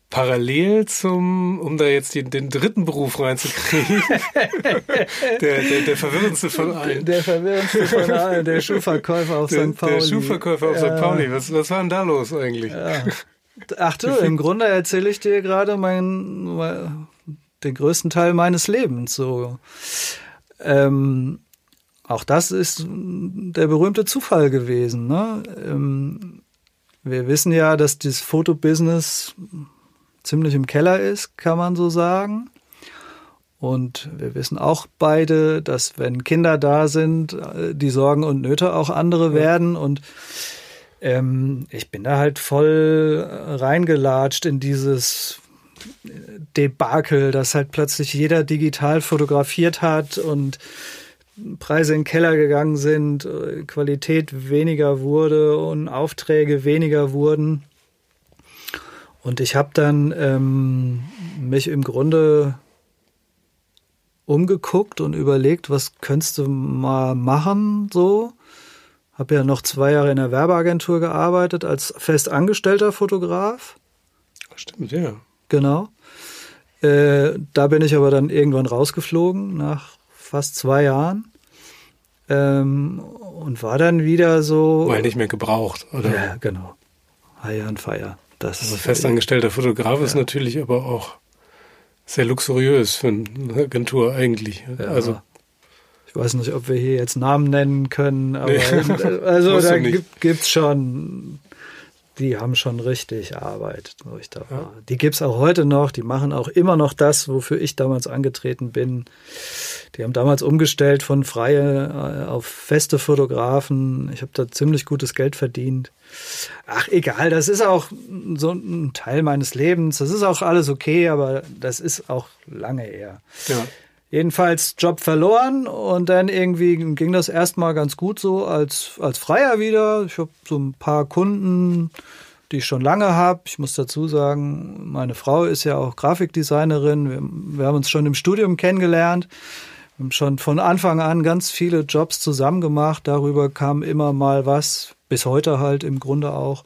parallel zum, um da jetzt den, den dritten Beruf reinzukriegen, der, der, der verwirrendste von allen. Der verwirrendste von allen, der Schuhverkäufer auf der, St. Pauli. Der Schuhverkäufer auf ja. St. Pauli. Was, was war denn da los eigentlich? Ja. Ach du, im Grunde erzähle ich dir gerade mein, den größten Teil meines Lebens. So. Ähm, auch das ist der berühmte Zufall gewesen. Ne? Ähm, wir wissen ja, dass das Fotobusiness ziemlich im Keller ist, kann man so sagen. Und wir wissen auch beide, dass wenn Kinder da sind, äh, die Sorgen und Nöte auch andere werden. Und ähm, ich bin da halt voll reingelatscht in dieses Debakel, dass halt plötzlich jeder digital fotografiert hat und Preise in den Keller gegangen sind, äh, Qualität weniger wurde und Aufträge weniger wurden. Und ich habe dann ähm, mich im Grunde umgeguckt und überlegt, was könntest du mal machen so. Habe ja noch zwei Jahre in der Werbeagentur gearbeitet als festangestellter Fotograf. Stimmt, ja. Genau. Äh, da bin ich aber dann irgendwann rausgeflogen nach fast zwei Jahren. Ähm, und war dann wieder so. Weil nicht mehr gebraucht, oder? Ja, genau. High and Fire. Das also festangestellter Fotograf ja. ist natürlich aber auch sehr luxuriös für eine Agentur eigentlich. Ja. Also ich weiß nicht, ob wir hier jetzt Namen nennen können, aber nee. also da gibt es schon die haben schon richtig Arbeit, wo ich da war. Ja. Die gibt's auch heute noch, die machen auch immer noch das, wofür ich damals angetreten bin. Die haben damals umgestellt von freie äh, auf feste Fotografen. Ich habe da ziemlich gutes Geld verdient. Ach, egal, das ist auch so ein Teil meines Lebens. Das ist auch alles okay, aber das ist auch lange her. Ja. Jedenfalls Job verloren und dann irgendwie ging das erstmal ganz gut so als, als Freier wieder. Ich habe so ein paar Kunden, die ich schon lange habe. Ich muss dazu sagen, meine Frau ist ja auch Grafikdesignerin. Wir, wir haben uns schon im Studium kennengelernt. Wir haben schon von Anfang an ganz viele Jobs zusammen gemacht. Darüber kam immer mal was, bis heute halt im Grunde auch.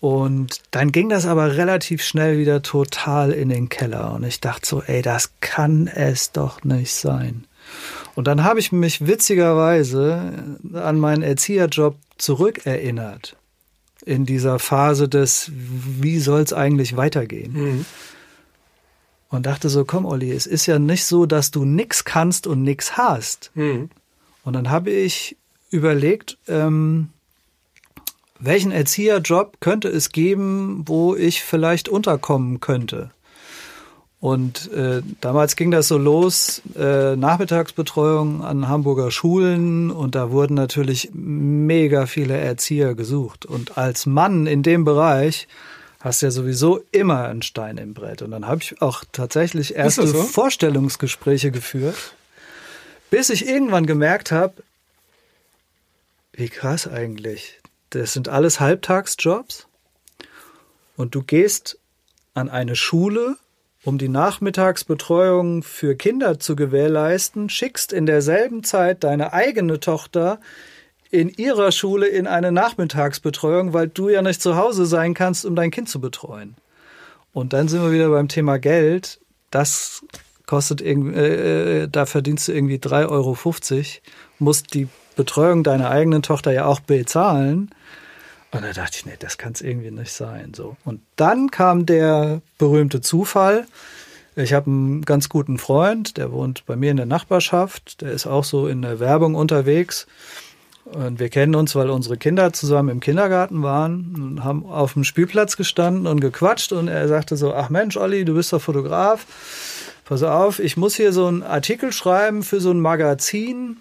Und dann ging das aber relativ schnell wieder total in den Keller. Und ich dachte so, ey, das kann es doch nicht sein. Und dann habe ich mich witzigerweise an meinen Erzieherjob zurückerinnert. In dieser Phase des, wie soll es eigentlich weitergehen? Mhm. Und dachte so, komm, Olli, es ist ja nicht so, dass du nix kannst und nix hast. Mhm. Und dann habe ich überlegt, ähm, welchen Erzieherjob könnte es geben, wo ich vielleicht unterkommen könnte? Und äh, damals ging das so los, äh, Nachmittagsbetreuung an Hamburger Schulen und da wurden natürlich mega viele Erzieher gesucht. Und als Mann in dem Bereich hast du ja sowieso immer einen Stein im Brett. Und dann habe ich auch tatsächlich erste so? Vorstellungsgespräche geführt, bis ich irgendwann gemerkt habe, wie krass eigentlich das sind alles Halbtagsjobs und du gehst an eine Schule, um die Nachmittagsbetreuung für Kinder zu gewährleisten, schickst in derselben Zeit deine eigene Tochter in ihrer Schule in eine Nachmittagsbetreuung, weil du ja nicht zu Hause sein kannst, um dein Kind zu betreuen. Und dann sind wir wieder beim Thema Geld. Das kostet irgendwie, äh, äh da verdienst du irgendwie 3,50 Euro, musst die Betreuung deiner eigenen Tochter ja auch bezahlen. Und da dachte ich, nee, das kann es irgendwie nicht sein. So. Und dann kam der berühmte Zufall. Ich habe einen ganz guten Freund, der wohnt bei mir in der Nachbarschaft, der ist auch so in der Werbung unterwegs. Und wir kennen uns, weil unsere Kinder zusammen im Kindergarten waren und haben auf dem Spielplatz gestanden und gequatscht. Und er sagte so, ach Mensch, Olli, du bist doch Fotograf. Pass auf, ich muss hier so einen Artikel schreiben für so ein Magazin.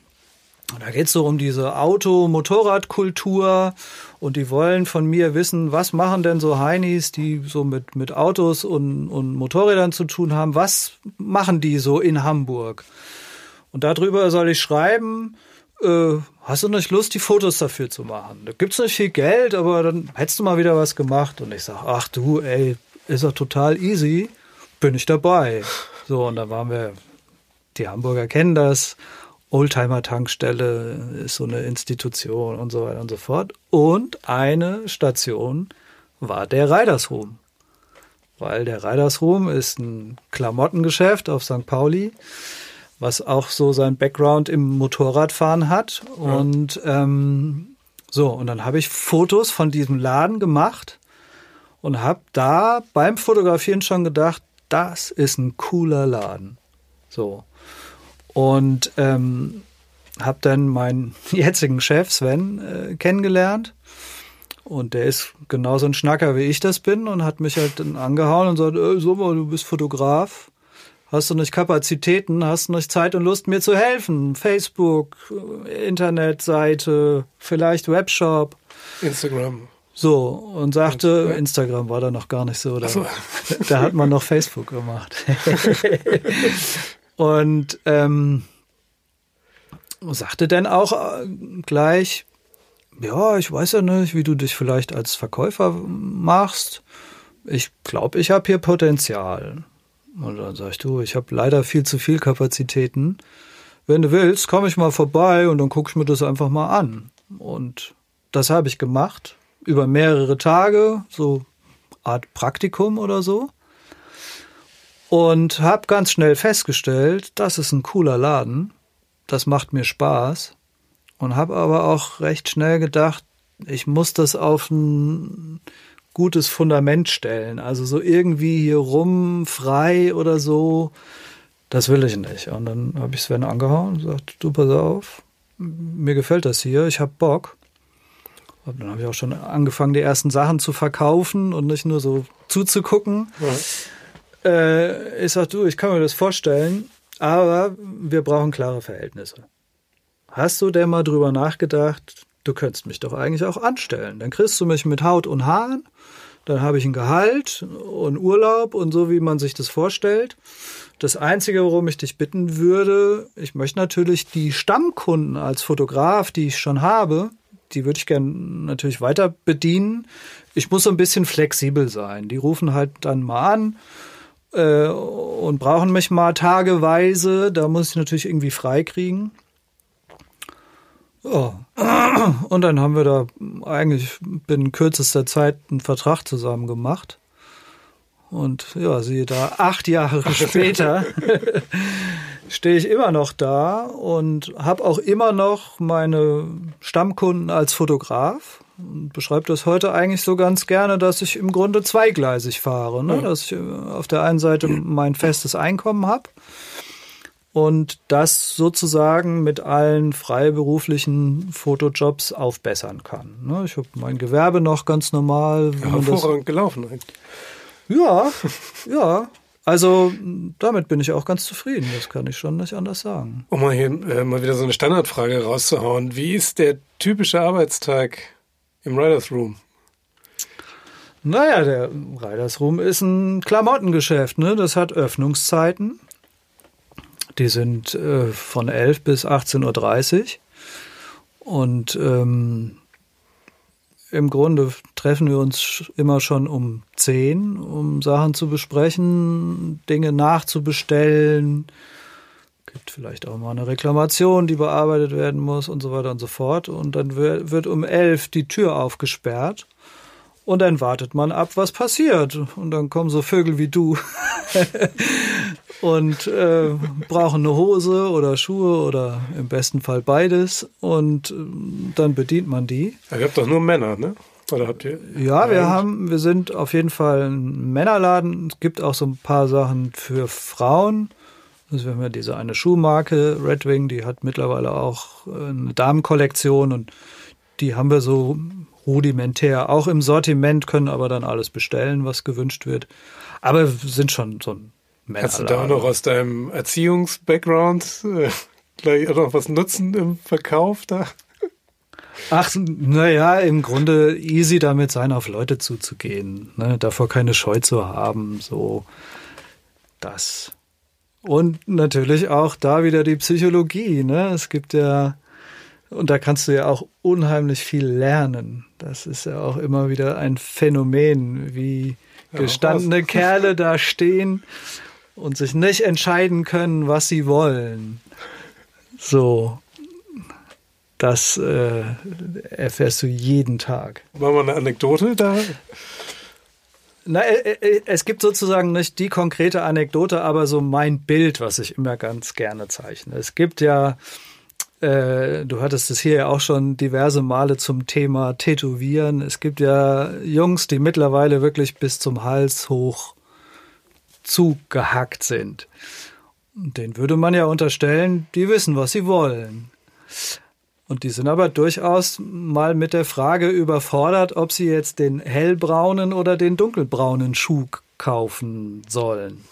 Und da geht es so um diese Auto-Motorradkultur und die wollen von mir wissen, was machen denn so Heinis, die so mit, mit Autos und, und Motorrädern zu tun haben, was machen die so in Hamburg? Und darüber soll ich schreiben, äh, hast du nicht Lust, die Fotos dafür zu machen? Da gibt's nicht viel Geld, aber dann hättest du mal wieder was gemacht. Und ich sag, ach du, ey, ist doch total easy, bin ich dabei. So, und dann waren wir, die Hamburger kennen das, Oldtimer-Tankstelle ist so eine Institution und so weiter und so fort. Und eine Station war der Ridershoom. Weil der Ridershoom ist ein Klamottengeschäft auf St. Pauli, was auch so sein Background im Motorradfahren hat. Ja. Und ähm, so, und dann habe ich Fotos von diesem Laden gemacht und habe da beim Fotografieren schon gedacht, das ist ein cooler Laden. So. Und ähm, habe dann meinen jetzigen Chef Sven äh, kennengelernt. Und der ist genauso ein Schnacker, wie ich das bin und hat mich halt dann angehauen und sagt, äh, so du bist Fotograf. Hast du nicht Kapazitäten, hast du nicht Zeit und Lust, mir zu helfen? Facebook, Internetseite, vielleicht Webshop. Instagram. So, und sagte, Instagram war da noch gar nicht so. Da, so. da hat man noch Facebook gemacht. Und ähm, sagte dann auch äh, gleich, ja, ich weiß ja nicht, wie du dich vielleicht als Verkäufer machst. Ich glaube, ich habe hier Potenzial. Und dann sagst du, ich habe leider viel zu viel Kapazitäten. Wenn du willst, komme ich mal vorbei und dann gucke ich mir das einfach mal an. Und das habe ich gemacht über mehrere Tage, so Art Praktikum oder so. Und habe ganz schnell festgestellt, das ist ein cooler Laden, das macht mir Spaß. Und habe aber auch recht schnell gedacht, ich muss das auf ein gutes Fundament stellen. Also so irgendwie hier rum, frei oder so, das will ich nicht. Und dann habe ich Sven angehauen und gesagt, du pass auf, mir gefällt das hier, ich habe Bock. Und dann habe ich auch schon angefangen, die ersten Sachen zu verkaufen und nicht nur so zuzugucken. Ja. Äh, ich sag du, ich kann mir das vorstellen, aber wir brauchen klare Verhältnisse. Hast du denn mal drüber nachgedacht, du könntest mich doch eigentlich auch anstellen? Dann kriegst du mich mit Haut und Haaren, dann habe ich ein Gehalt und Urlaub und so, wie man sich das vorstellt. Das Einzige, worum ich dich bitten würde, ich möchte natürlich die Stammkunden als Fotograf, die ich schon habe, die würde ich gerne natürlich weiter bedienen. Ich muss so ein bisschen flexibel sein. Die rufen halt dann mal an äh, und brauchen mich mal tageweise. Da muss ich natürlich irgendwie freikriegen. Ja. Und dann haben wir da eigentlich binnen kürzester Zeit einen Vertrag zusammen gemacht. Und ja, siehe da, acht Jahre später stehe ich immer noch da und habe auch immer noch meine Stammkunden als Fotograf und beschreibe das heute eigentlich so ganz gerne, dass ich im Grunde zweigleisig fahre. Ne? Dass ich äh, auf der einen Seite mein festes Einkommen habe und das sozusagen mit allen freiberuflichen Fotojobs aufbessern kann. Ne? Ich habe mein Gewerbe noch ganz normal. Ja, hervorragend gelaufen eigentlich. Ja, ja. Also damit bin ich auch ganz zufrieden. Das kann ich schon nicht anders sagen. Um mal hier äh, mal wieder so eine Standardfrage rauszuhauen. Wie ist der typische Arbeitstag im Riders Room? Naja, der Riders Room ist ein Klamottengeschäft. Ne? Das hat Öffnungszeiten. Die sind äh, von 11 bis 18.30 Uhr. Und ähm, im Grunde treffen wir uns immer schon um zehn, um Sachen zu besprechen, Dinge nachzubestellen. Gibt vielleicht auch mal eine Reklamation, die bearbeitet werden muss und so weiter und so fort. Und dann wird um elf die Tür aufgesperrt. Und dann wartet man ab, was passiert. Und dann kommen so Vögel wie du und äh, brauchen eine Hose oder Schuhe oder im besten Fall beides und äh, dann bedient man die. Ja, ihr habt doch nur Männer, ne? Oder habt ihr? Ja, wir haben, wir sind auf jeden Fall ein Männerladen. Es gibt auch so ein paar Sachen für Frauen. Also wir haben ja diese eine Schuhmarke, Red Wing, die hat mittlerweile auch äh, eine Damenkollektion und die haben wir so rudimentär auch im Sortiment, können aber dann alles bestellen, was gewünscht wird. Aber sind schon so ein Kannst du da auch noch aus deinem Erziehungs-Background äh, gleich auch noch was nutzen im Verkauf da? Ach, naja, im Grunde easy damit sein, auf Leute zuzugehen, ne? davor keine Scheu zu haben, so das. Und natürlich auch da wieder die Psychologie, ne? Es gibt ja, und da kannst du ja auch unheimlich viel lernen. Das ist ja auch immer wieder ein Phänomen, wie gestandene ja, Kerle da stehen und sich nicht entscheiden können, was sie wollen. So, das äh, erfährst du jeden Tag. Machen wir eine Anekdote da? Na, äh, äh, es gibt sozusagen nicht die konkrete Anekdote, aber so mein Bild, was ich immer ganz gerne zeichne. Es gibt ja, äh, du hattest es hier ja auch schon diverse Male zum Thema Tätowieren. Es gibt ja Jungs, die mittlerweile wirklich bis zum Hals hoch zugehackt sind. Den würde man ja unterstellen, die wissen, was sie wollen. Und die sind aber durchaus mal mit der Frage überfordert, ob sie jetzt den hellbraunen oder den dunkelbraunen Schuh kaufen sollen.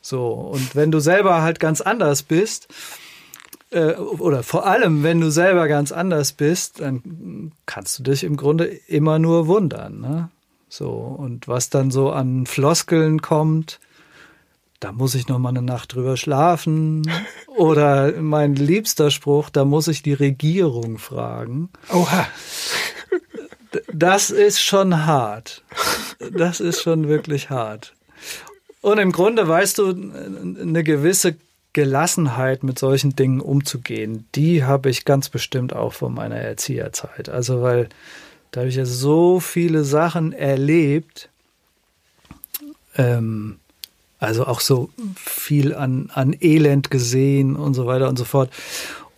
So, und wenn du selber halt ganz anders bist, äh, oder vor allem, wenn du selber ganz anders bist, dann kannst du dich im Grunde immer nur wundern. Ne? So, und was dann so an Floskeln kommt, da muss ich noch mal eine Nacht drüber schlafen. Oder mein liebster Spruch, da muss ich die Regierung fragen. Oha. Das ist schon hart. Das ist schon wirklich hart. Und im Grunde weißt du, eine gewisse Gelassenheit mit solchen Dingen umzugehen, die habe ich ganz bestimmt auch von meiner Erzieherzeit. Also weil da habe ich ja so viele Sachen erlebt, ähm, also auch so viel an, an Elend gesehen und so weiter und so fort.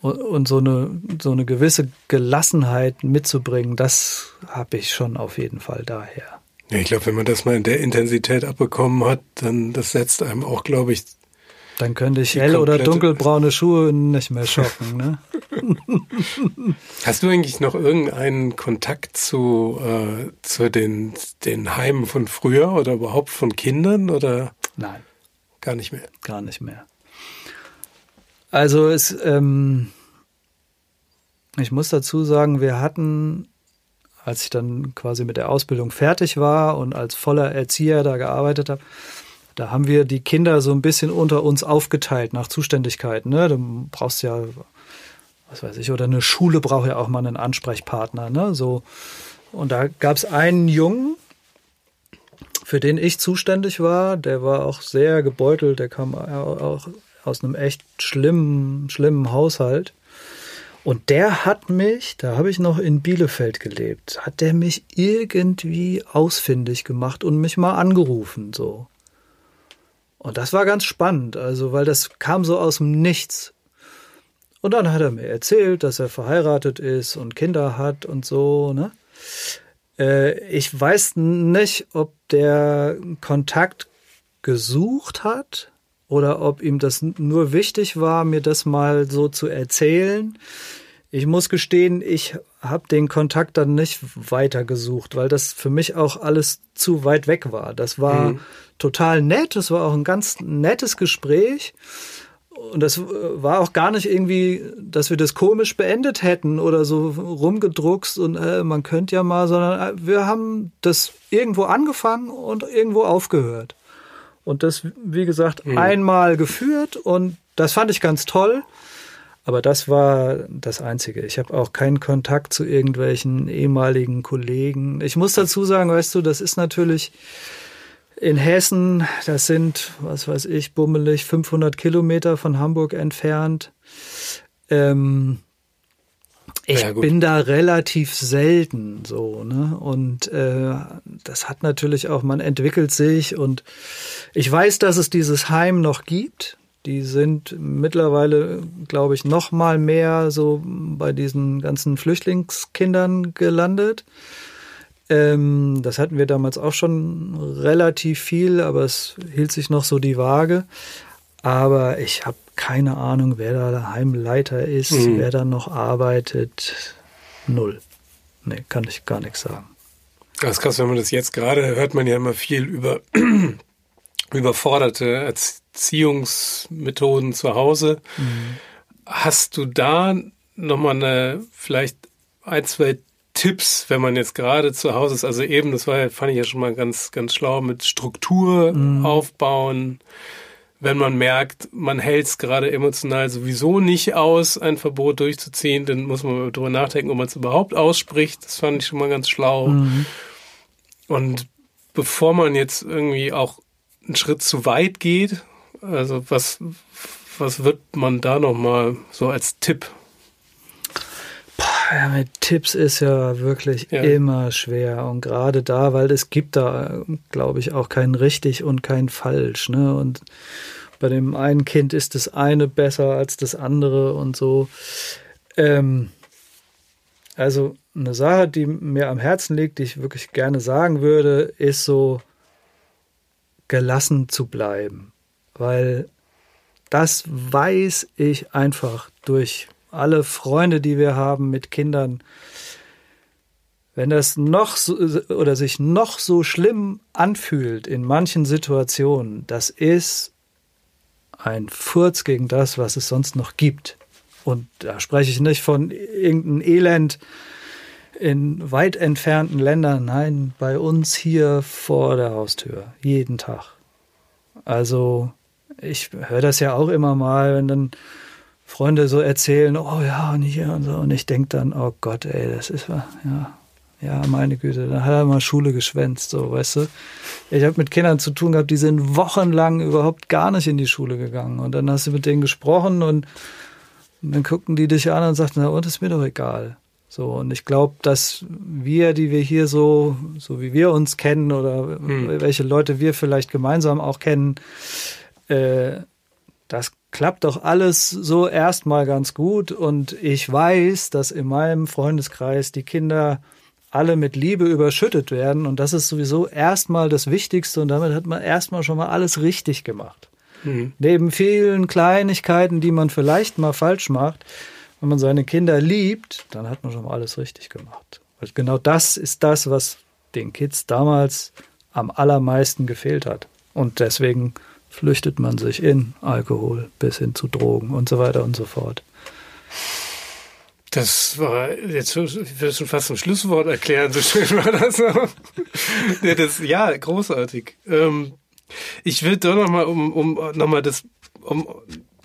Und, und so eine so eine gewisse Gelassenheit mitzubringen, das habe ich schon auf jeden Fall daher. Ja, ich glaube, wenn man das mal in der Intensität abbekommen hat, dann das setzt einem auch, glaube ich, dann könnte ich hell- oder dunkelbraune Schuhe nicht mehr schocken. Ne? Hast du eigentlich noch irgendeinen Kontakt zu, äh, zu den, den Heimen von früher oder überhaupt von Kindern? Oder? Nein. Gar nicht mehr. Gar nicht mehr. Also es, ähm, ich muss dazu sagen, wir hatten, als ich dann quasi mit der Ausbildung fertig war und als voller Erzieher da gearbeitet habe, da haben wir die Kinder so ein bisschen unter uns aufgeteilt nach Zuständigkeiten. Ne? Du brauchst ja, was weiß ich, oder eine Schule braucht ja auch mal einen Ansprechpartner. Ne? So. Und da gab es einen Jungen, für den ich zuständig war. Der war auch sehr gebeutelt. Der kam auch aus einem echt schlimmen, schlimmen Haushalt. Und der hat mich, da habe ich noch in Bielefeld gelebt, hat der mich irgendwie ausfindig gemacht und mich mal angerufen, so. Und das war ganz spannend, also weil das kam so aus dem Nichts. Und dann hat er mir erzählt, dass er verheiratet ist und Kinder hat und so, ne? Äh, ich weiß nicht, ob der Kontakt gesucht hat oder ob ihm das nur wichtig war, mir das mal so zu erzählen. Ich muss gestehen, ich habe den Kontakt dann nicht weiter gesucht, weil das für mich auch alles zu weit weg war. Das war mhm total nett. Es war auch ein ganz nettes Gespräch. Und das äh, war auch gar nicht irgendwie, dass wir das komisch beendet hätten oder so rumgedruckst und äh, man könnte ja mal, sondern äh, wir haben das irgendwo angefangen und irgendwo aufgehört. Und das, wie gesagt, mhm. einmal geführt und das fand ich ganz toll. Aber das war das Einzige. Ich habe auch keinen Kontakt zu irgendwelchen ehemaligen Kollegen. Ich muss dazu sagen, weißt du, das ist natürlich, in Hessen, das sind, was weiß ich, bummelig 500 Kilometer von Hamburg entfernt. Ähm, ich ja, bin da relativ selten so, ne? Und äh, das hat natürlich auch, man entwickelt sich und ich weiß, dass es dieses Heim noch gibt. Die sind mittlerweile, glaube ich, noch mal mehr so bei diesen ganzen Flüchtlingskindern gelandet. Ähm, das hatten wir damals auch schon relativ viel, aber es hielt sich noch so die Waage. Aber ich habe keine Ahnung, wer da der Heimleiter ist, mhm. wer da noch arbeitet. Null. Nee, kann ich gar nichts sagen. Das ist krass, wenn man das jetzt gerade hört, man ja immer viel über überforderte Erziehungsmethoden zu Hause. Mhm. Hast du da nochmal eine, vielleicht ein, zwei Tipps, wenn man jetzt gerade zu Hause ist. Also eben, das war, fand ich ja schon mal ganz, ganz schlau mit Struktur mhm. aufbauen. Wenn man merkt, man hält es gerade emotional sowieso nicht aus, ein Verbot durchzuziehen, dann muss man darüber nachdenken, ob man es überhaupt ausspricht. Das fand ich schon mal ganz schlau. Mhm. Und bevor man jetzt irgendwie auch einen Schritt zu weit geht, also was, was wird man da nochmal so als Tipp ja, mit Tipps ist ja wirklich ja. immer schwer. Und gerade da, weil es gibt da, glaube ich, auch kein richtig und kein falsch. Ne? Und bei dem einen Kind ist das eine besser als das andere und so. Ähm, also eine Sache, die mir am Herzen liegt, die ich wirklich gerne sagen würde, ist so gelassen zu bleiben. Weil das weiß ich einfach durch alle Freunde, die wir haben mit Kindern, wenn das noch so, oder sich noch so schlimm anfühlt in manchen Situationen, das ist ein Furz gegen das, was es sonst noch gibt. Und da spreche ich nicht von irgendeinem Elend in weit entfernten Ländern, nein, bei uns hier vor der Haustür, jeden Tag. Also ich höre das ja auch immer mal, wenn dann Freunde so erzählen, oh ja, und hier und so. Und ich denke dann, oh Gott, ey, das ist ja, ja, meine Güte, dann hat er mal Schule geschwänzt, so, weißt du. ich habe mit Kindern zu tun gehabt, die sind wochenlang überhaupt gar nicht in die Schule gegangen. Und dann hast du mit denen gesprochen und, und dann guckten die dich an und sagten, na und ist mir doch egal. So, und ich glaube, dass wir, die wir hier so, so wie wir uns kennen oder hm. welche Leute wir vielleicht gemeinsam auch kennen, äh, das klappt doch alles so erstmal ganz gut. Und ich weiß, dass in meinem Freundeskreis die Kinder alle mit Liebe überschüttet werden. Und das ist sowieso erstmal das Wichtigste. Und damit hat man erstmal schon mal alles richtig gemacht. Mhm. Neben vielen Kleinigkeiten, die man vielleicht mal falsch macht, wenn man seine Kinder liebt, dann hat man schon mal alles richtig gemacht. Weil genau das ist das, was den Kids damals am allermeisten gefehlt hat. Und deswegen flüchtet man sich in Alkohol bis hin zu Drogen und so weiter und so fort. Das war, jetzt schon fast ein Schlusswort erklären, so schön war das. ja, das, ja, großartig. Ähm, ich will doch nochmal, um, um nochmal das, um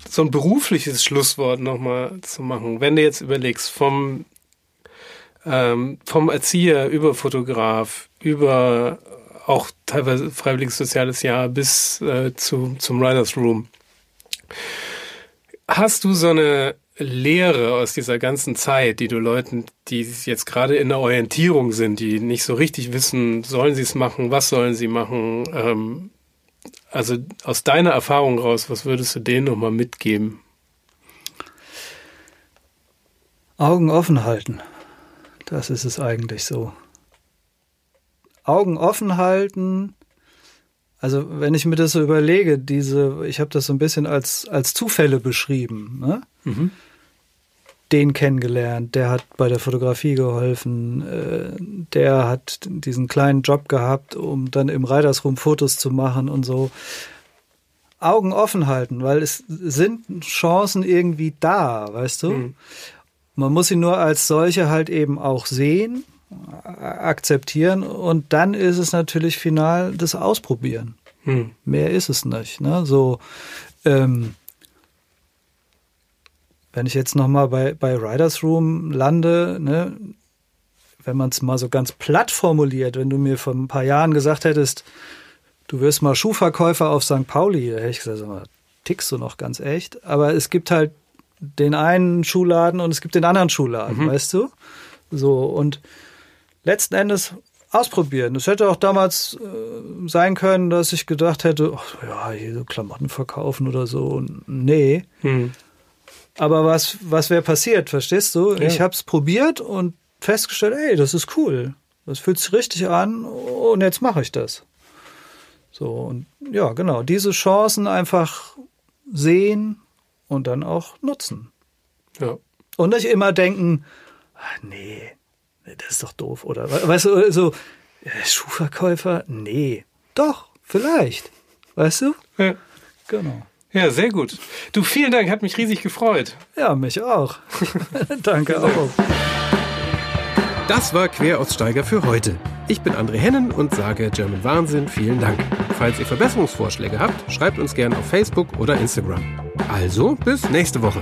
so ein berufliches Schlusswort nochmal zu machen. Wenn du jetzt überlegst, vom, ähm, vom Erzieher über Fotograf, über auch teilweise freiwilliges soziales Jahr bis äh, zu, zum Writers Room. Hast du so eine Lehre aus dieser ganzen Zeit, die du Leuten, die jetzt gerade in der Orientierung sind, die nicht so richtig wissen, sollen sie es machen, was sollen sie machen, ähm, also aus deiner Erfahrung raus, was würdest du denen nochmal mitgeben? Augen offen halten. Das ist es eigentlich so. Augen offen halten. Also wenn ich mir das so überlege, diese, ich habe das so ein bisschen als als Zufälle beschrieben. Ne? Mhm. Den kennengelernt, der hat bei der Fotografie geholfen, äh, der hat diesen kleinen Job gehabt, um dann im Reitersrum Fotos zu machen und so. Augen offen halten, weil es sind Chancen irgendwie da, weißt du? Mhm. Man muss sie nur als solche halt eben auch sehen akzeptieren und dann ist es natürlich final das Ausprobieren. Hm. Mehr ist es nicht. Ne? So, ähm, wenn ich jetzt nochmal bei, bei Riders Room lande, ne, wenn man es mal so ganz platt formuliert, wenn du mir vor ein paar Jahren gesagt hättest, du wirst mal Schuhverkäufer auf St. Pauli, da hätte ich gesagt, mal, tickst du noch ganz echt. Aber es gibt halt den einen Schuhladen und es gibt den anderen Schuhladen, mhm. weißt du? So, und letzten Endes ausprobieren. Es hätte auch damals äh, sein können, dass ich gedacht hätte, ach, ja, hier so Klamotten verkaufen oder so. Nee. Hm. Aber was, was wäre passiert, verstehst du? Ja. Ich habe es probiert und festgestellt, ey, das ist cool. Das fühlt sich richtig an und jetzt mache ich das. So, und ja, genau, diese Chancen einfach sehen und dann auch nutzen. Ja. Und nicht immer denken, ach, nee, das ist doch doof, oder? Weißt du, so, Schuhverkäufer? Nee. Doch, vielleicht. Weißt du? Ja. Genau. Ja, sehr gut. Du, vielen Dank, hat mich riesig gefreut. Ja, mich auch. Danke auch. Das war Queraussteiger für heute. Ich bin André Hennen und sage German Wahnsinn vielen Dank. Falls ihr Verbesserungsvorschläge habt, schreibt uns gerne auf Facebook oder Instagram. Also, bis nächste Woche.